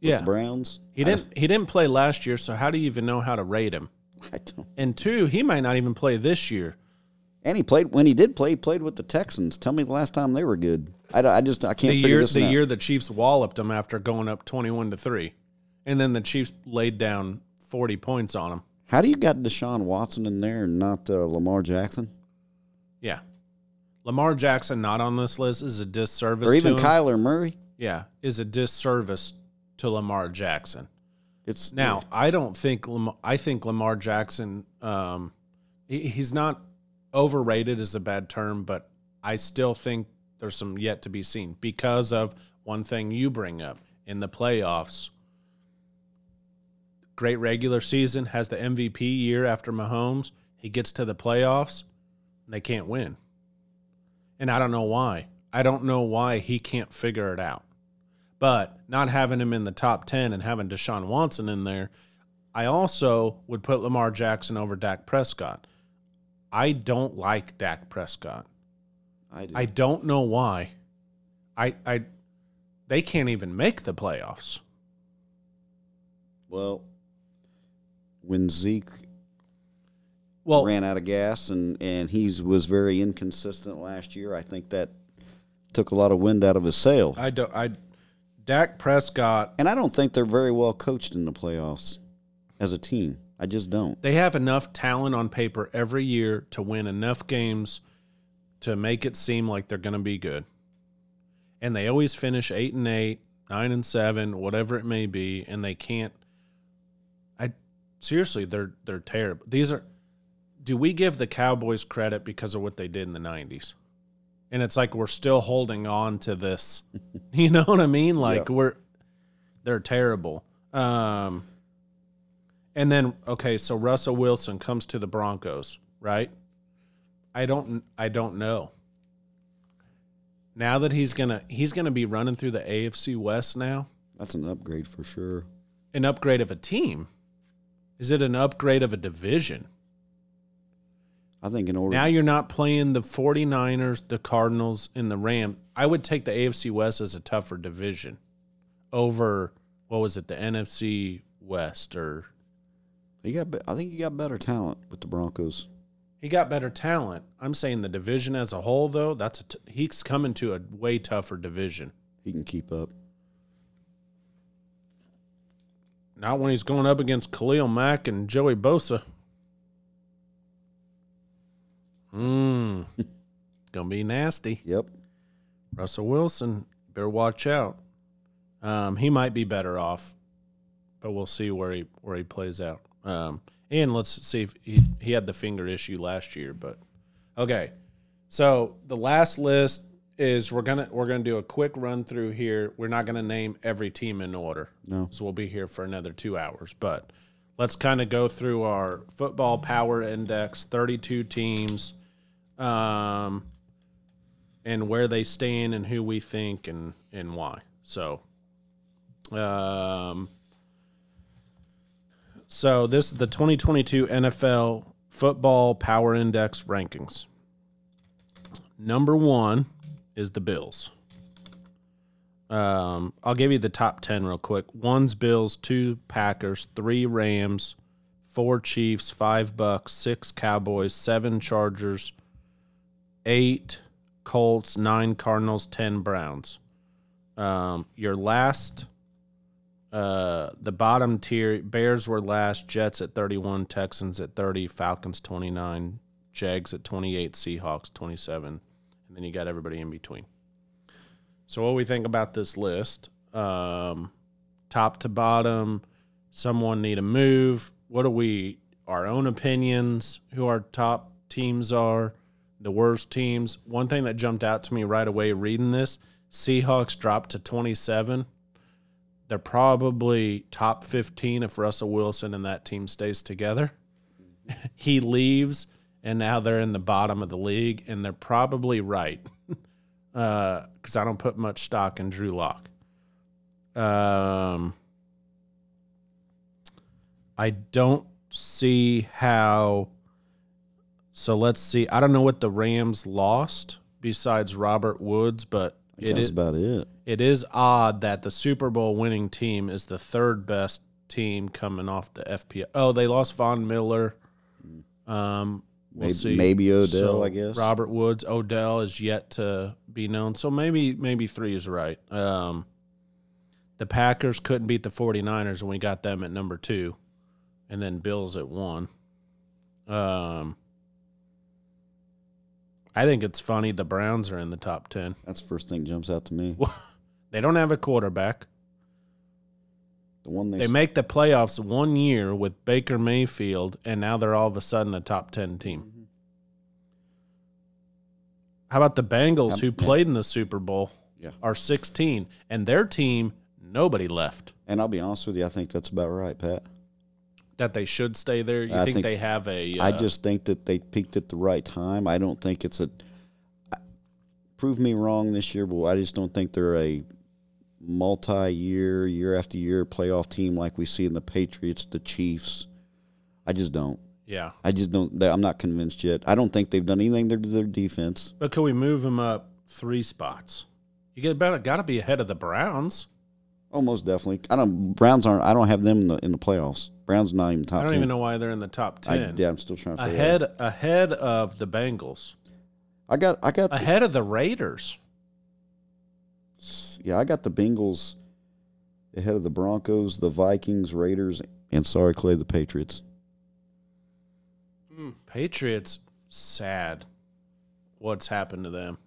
A: yeah,
D: Browns?
A: he didn't. He didn't play last year, so how do you even know how to rate him? *laughs*
D: I don't.
A: And two, he might not even play this year.
D: And he played when he did play. He played with the Texans. Tell me the last time they were good. I, I just I can't
A: the
D: figure
A: year
D: this
A: the
D: out.
A: year the Chiefs walloped them after going up twenty one to three, and then the Chiefs laid down forty points on them.
D: How do you got Deshaun Watson in there and not uh, Lamar Jackson
A: Lamar Jackson not on this list is a disservice.
D: or even
A: to him.
D: Kyler Murray?
A: Yeah, is a disservice to Lamar Jackson.
D: It's
A: Now, I don't think Lamar, I think Lamar Jackson. Um, he- he's not overrated is a bad term, but I still think there's some yet to be seen because of one thing you bring up in the playoffs. Great regular season has the MVP year after Mahomes. He gets to the playoffs, and they can't win, and I don't know why. I don't know why he can't figure it out. But not having him in the top 10 and having Deshaun Watson in there, I also would put Lamar Jackson over Dak Prescott. I don't like Dak Prescott.
D: I do.
A: I don't know why. I I they can't even make the playoffs.
D: well, when Zeke
A: Well,
D: ran out of gas and and he was very inconsistent last year, I think that took a lot of wind out of his sail.
A: I don't I Dak Prescott
D: And I don't think they're very well coached in the playoffs as a team. I just don't.
A: they have enough talent on paper every year to win enough games to make it seem like they're going to be good. And they always finish 8 and 8, 9 and 7, whatever it may be, and they can't I seriously, they're they're terrible. These are do we give the Cowboys credit because of what they did in the 90s? And it's like we're still holding on to this. *laughs* You know what I mean? Like
D: Yeah.
A: we're they're terrible. Um and then okay, so Russell Wilson comes to the Broncos, right? I don't I don't know. Now that he's gonna he's gonna be running through the AFC West now,
D: That's an upgrade for sure.
A: an upgrade of a team. Is it an upgrade of a division?
D: I think in order
A: Now you're not playing the 49ers, the Cardinals, and the Rams. I would take the AFC West as a tougher division over what was it, the NFC West or
D: you got I think you got better talent with the Broncos.
A: He got better talent. I'm saying the division as a whole, though, that's a t- he's coming to a way tougher division.
D: He can keep up.
A: Not when he's going up against Khalil Mack and Joey Bosa. Mmm, *laughs* gonna be nasty.
D: Yep.
A: Russell Wilson, better watch out. Um, he might be better off, but we'll see where he where he plays out. Um, and let's see if he he had the finger issue last year, but okay. So the last list is we're gonna we're gonna do a quick run through here. We're not gonna name every team in order,
D: No.
A: so we'll be here for another two hours. But let's kind of go through our football power index, thirty two teams. Um, and where they stand and who we think and and why. So, um, so this is the 2022 NFL Football Power Index rankings. Number one is the Bills. Um, I'll give you the top 10 real quick. One's Bills, two Packers, three Rams, four Chiefs, five Bucks, six Cowboys, seven Chargers, eight Colts, nine Cardinals, ten Browns. Um, your last, uh, the bottom tier, Bears were last, Jets at 31, Texans at 30, Falcons 29, Jags at 28, Seahawks 27, and then you got everybody in between. So, what we think about this list, um, top to bottom, someone need a move. What are we, our own opinions, who our top teams are, the worst teams? One thing that jumped out to me right away reading this Seahawks dropped to 27. They're probably top 15 if Russell Wilson and that team stays together. *laughs* he leaves, and now they're in the bottom of the league, and they're probably right *laughs* because I don't put much stock in Drew Lock. Um, I don't see how. So let's see. I don't know what the Rams lost besides Robert Woods, but it is
D: about it.
A: it is odd that the Super Bowl winning team is the third best team coming off the FPL. Oh, they lost Von Miller. Um, We'll
D: maybe,
A: see.
D: maybe Odell,
A: So,
D: I guess.
A: Robert Woods, Odell is yet to be known. So maybe maybe three is right. Um, the Packers couldn't beat the 49ers and we got them at number two. And then Bills at one. Um, I think it's funny the Browns are in the top 10.
D: That's the first thing jumps out to me. *laughs*
A: They don't have a quarterback.
D: The one they,
A: They make the playoffs one year with Baker Mayfield, and now they're all of a sudden a top 10 team.
D: Mm-hmm.
A: How about the Bengals,
D: Um,
A: who
D: yeah.
A: played in the Super Bowl,
D: Yeah.
A: are 16, and their team, nobody left.
D: and I'll be honest with you, I think that's about right, Pat.
A: That they should stay there. You
D: I
A: think,
D: think-
A: they have a.
D: I
A: uh,
D: just think that they peaked at the right time. I don't think it's a. Prove me wrong this year, but I just don't think they're a multi-year, year after year playoff team like we see in the Patriots, the Chiefs. I just don't.
A: Yeah.
D: I just don't. I'm not convinced yet. I don't think they've done anything to their defense.
A: But could we move them up three spots? You get about got to be ahead of the Browns.
D: Oh, most definitely. I don't. Browns aren't. I don't have them in the in the playoffs. Browns not even top.
A: I don't
D: 10.
A: even know why they're in the top
D: I,
A: 10.
D: yeah, I'm still trying to figure
A: ahead
D: Out.
A: ahead of the Bengals.
D: I got. I got. The,
A: Ahead of the Raiders.
D: yeah, I got the Bengals ahead of the Broncos, the Vikings, Raiders, and sorry, Clay, the Patriots. Hmm.
A: Patriots, sad. What's happened to them?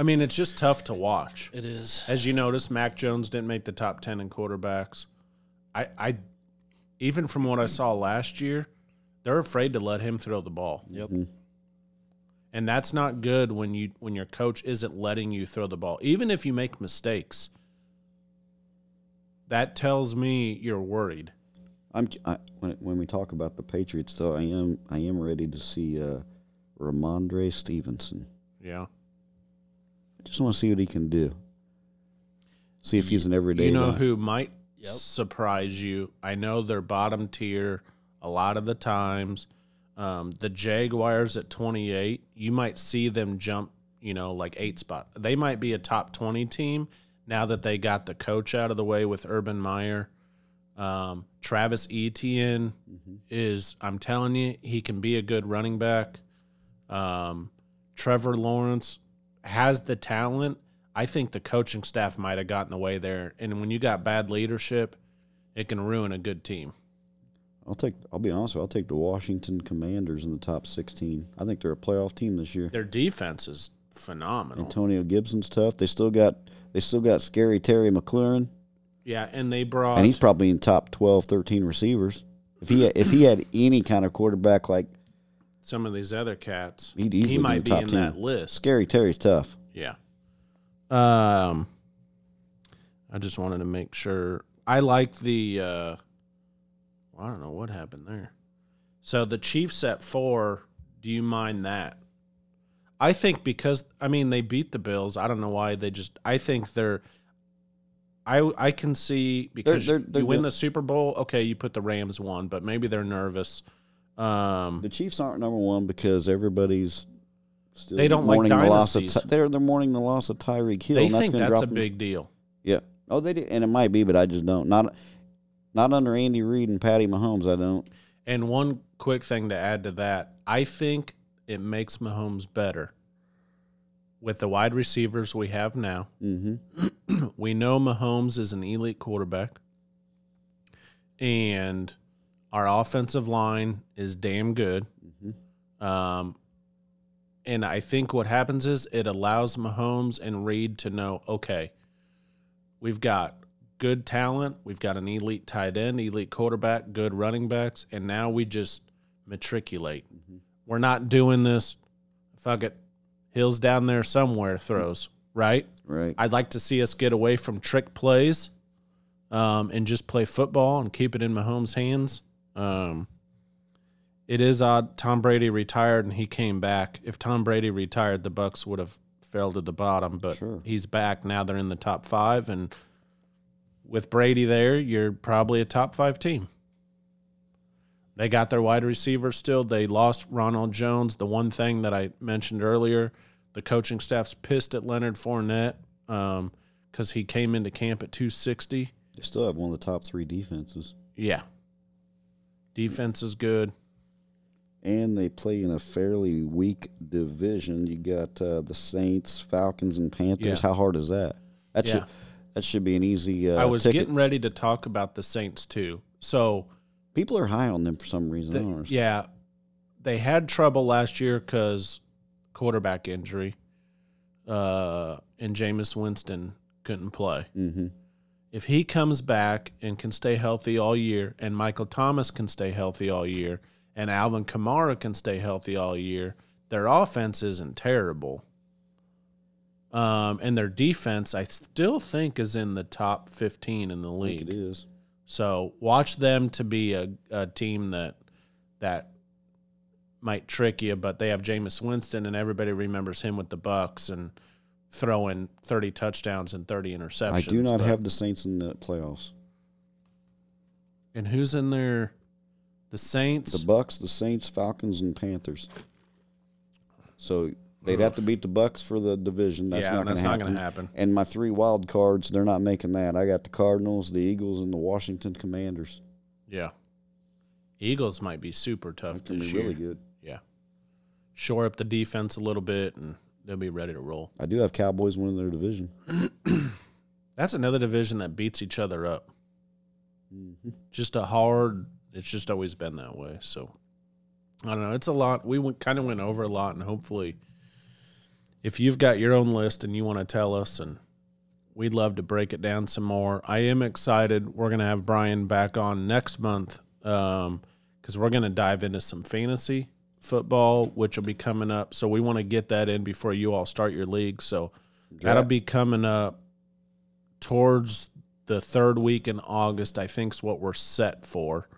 C: Yeah.
A: I mean, it's just tough to watch.
C: It is.
A: As you notice, Mac Jones didn't make the top ten in quarterbacks. I, I, even from what I saw last year, they're afraid to let him throw the ball,
C: Yep.
A: and that's not good when you when your coach isn't letting you throw the ball, even if you make mistakes. That tells me you're worried.
D: I'm I, when when we talk about the Patriots, though, I am I am ready to see uh, Rhamondre Stevenson.
A: Yeah.
D: I just want to see what he can do. See if he's an everyday.
A: You know
D: guy.
A: who might
C: Yep.
A: surprise you? I know they're bottom tier a lot of the times. Um, the Jaguars at 28, you might see them jump, you know, like eight spot. They might be a top 20 team now that they got the coach out of the way with Urban Meyer. Um, Travis Etienne is, I'm telling you, he can be a good running back. Um, Trevor Lawrence has the talent. I think the coaching staff might have gotten away there. And when you got bad leadership, it can ruin a good team.
D: I'll take. I'll be honest. with you, I'll take the Washington Commanders in the top 16. I think they're a playoff team this year.
A: Their defense is phenomenal.
D: Antonio Gibson's tough. They still got. They still got scary Terry McLaurin,
A: Yeah, and they brought
D: and he's probably in top 12, 13 receivers. If he if he had any kind of quarterback like
A: some of these other cats.
D: He'd easily
A: he
D: be
A: might
D: in
A: be
D: the top
A: in
D: 10.
A: that list.
D: Scary Terry's tough.
A: Yeah. Um, I just wanted to make sure. I like the. Uh, I don't know what happened there. So the Chiefs at four. Do you mind that? I think because I mean they beat the Bills. I don't know why they just. I think they're. I I can see because
D: they're- they're
A: you win the Super Bowl. Okay, you put the Rams one, but maybe they're nervous. Um,
D: The Chiefs aren't number one because everybody's still
A: They don't like
D: mourning the loss of. Ty- they're they're mourning the loss of Tyreek Hill.
A: they
D: and that's
A: think
D: gonna
A: that's
D: drop
A: a
D: them-
A: big deal.
D: Yeah. Oh, they did, and it might be, but I just don't. Not not under Andy Reid and Patty Mahomes. I don't.
A: And one quick thing to add to that, I think it makes Mahomes better with the wide receivers we have now.
D: Mm-hmm. *clears throat*
A: We know Mahomes is an elite quarterback, and our offensive line is damn good. Um, and I think what happens is it allows Mahomes and Reid to know, okay, we've got good talent, we've got an elite tight end, elite quarterback, good running backs, and now we just matriculate. We're not doing this. Fuck it, Hills down there somewhere throws right.
D: Right.
A: I'd like to see us get away from trick plays um, and just play football and keep it in Mahomes' hands. Um, it is odd. Tom Brady retired and he came back. If Tom Brady retired, the Bucks would have fell to the bottom, but
D: Sure.
A: he's back now. They're in the top five, and with Brady there, you're probably a top five team. They got their wide receiver still. They lost Ronald Jones. The one thing that I mentioned earlier, the coaching staff's pissed at Leonard Fournette because he came into camp at 260.
D: They still have one of the top three defenses.
A: Yeah. Defense is good.
D: and they play in a fairly weak division. You got uh, the Saints, Falcons, and Panthers.
A: Yeah.
D: How hard is that? That
A: Yeah.
D: should that should be an easy. Uh,
A: I was
D: ticket.
A: getting ready to talk about the Saints too. So,
D: People are high on them for some reason.
A: The- yeah, they had trouble last year because quarterback injury, uh, and Jameis Winston couldn't play.
D: Mm-hmm.
A: If he comes back and can stay healthy all year, and Michael Thomas can stay healthy all year, and Alvin Kamara can stay healthy all year, their offense isn't terrible. Um, and their defense, I still think, is in the top 15 in the league.
D: it is.
A: So watch them to be a, a team that that might trick you, but they have Jameis Winston, and everybody remembers him with the Bucks and throwing thirty touchdowns and thirty interceptions.
D: I do not have the Saints in the playoffs.
A: And who's in there? The Saints.
D: The Bucks, the Saints, Falcons, and Panthers. So they'd have to beat the Bucks for the division. That's
A: yeah,
D: not going
A: that's
D: to
A: not
D: happen.
A: going to happen.
D: And my three wild cards, they're not making that. I got the Cardinals, the Eagles, and the Washington Commanders.
A: Yeah. Eagles might be super tough
D: That
A: this
D: be
A: year.
D: really good.
A: Yeah. Shore up the defense a little bit, and they'll be ready to roll.
D: I do have Cowboys winning their division. *clears throat*
A: That's another division that beats each other up.
D: Mhm.
A: just a hard. It's just always been that way. So I don't know. It's a lot. We went, kind of went over a lot, and hopefully, if you've got your own list and you want to tell us, and we'd love to break it down some more. I am excited. We're gonna have Brian back on next month because we're gonna dive into some fantasy football, which will be coming up. So we want to get that in before you all start your league. So that'll be coming up towards the third week in August, I think is what we're set for.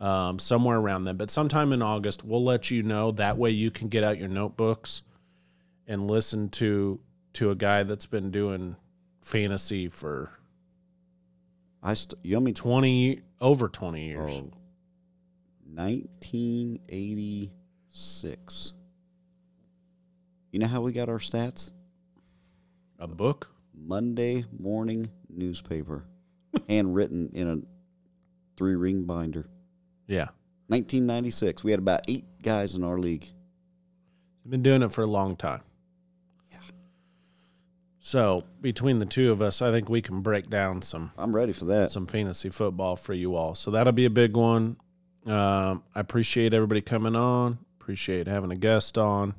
A: Um, somewhere around then. But sometime in August, we'll let you know. That way you can get out your notebooks and listen to to a guy that's been doing fantasy for
D: I st- you want me
A: 20 over 20 years.
D: oh, 1986. You know how we got our stats?
A: A book?
D: Monday morning newspaper, *laughs* handwritten in a three ring binder.
A: Yeah.
D: 1996. We had about eight guys in our league.
A: I've been doing it for a long time.
D: Yeah.
A: So between the two of us, I think we can break down some
D: I'm ready for that.
A: some fantasy football for you all. So that'll be a big one. Um, I appreciate everybody coming on. Appreciate having a guest on.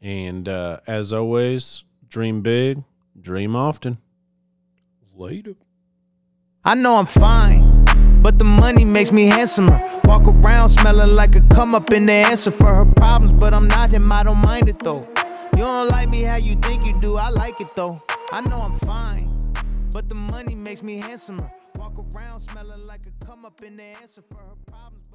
A: And uh, as always, dream big, dream often.
C: Later.
B: I know I'm fine, but the money makes me handsomer. Walk around smelling like a come up in the answer for her problems, but I'm not him, I don't mind it though. You don't like me how you think you do, I like it though. I know I'm fine, but the money makes me handsomer. Walk around smelling like a come up in the answer for her problems,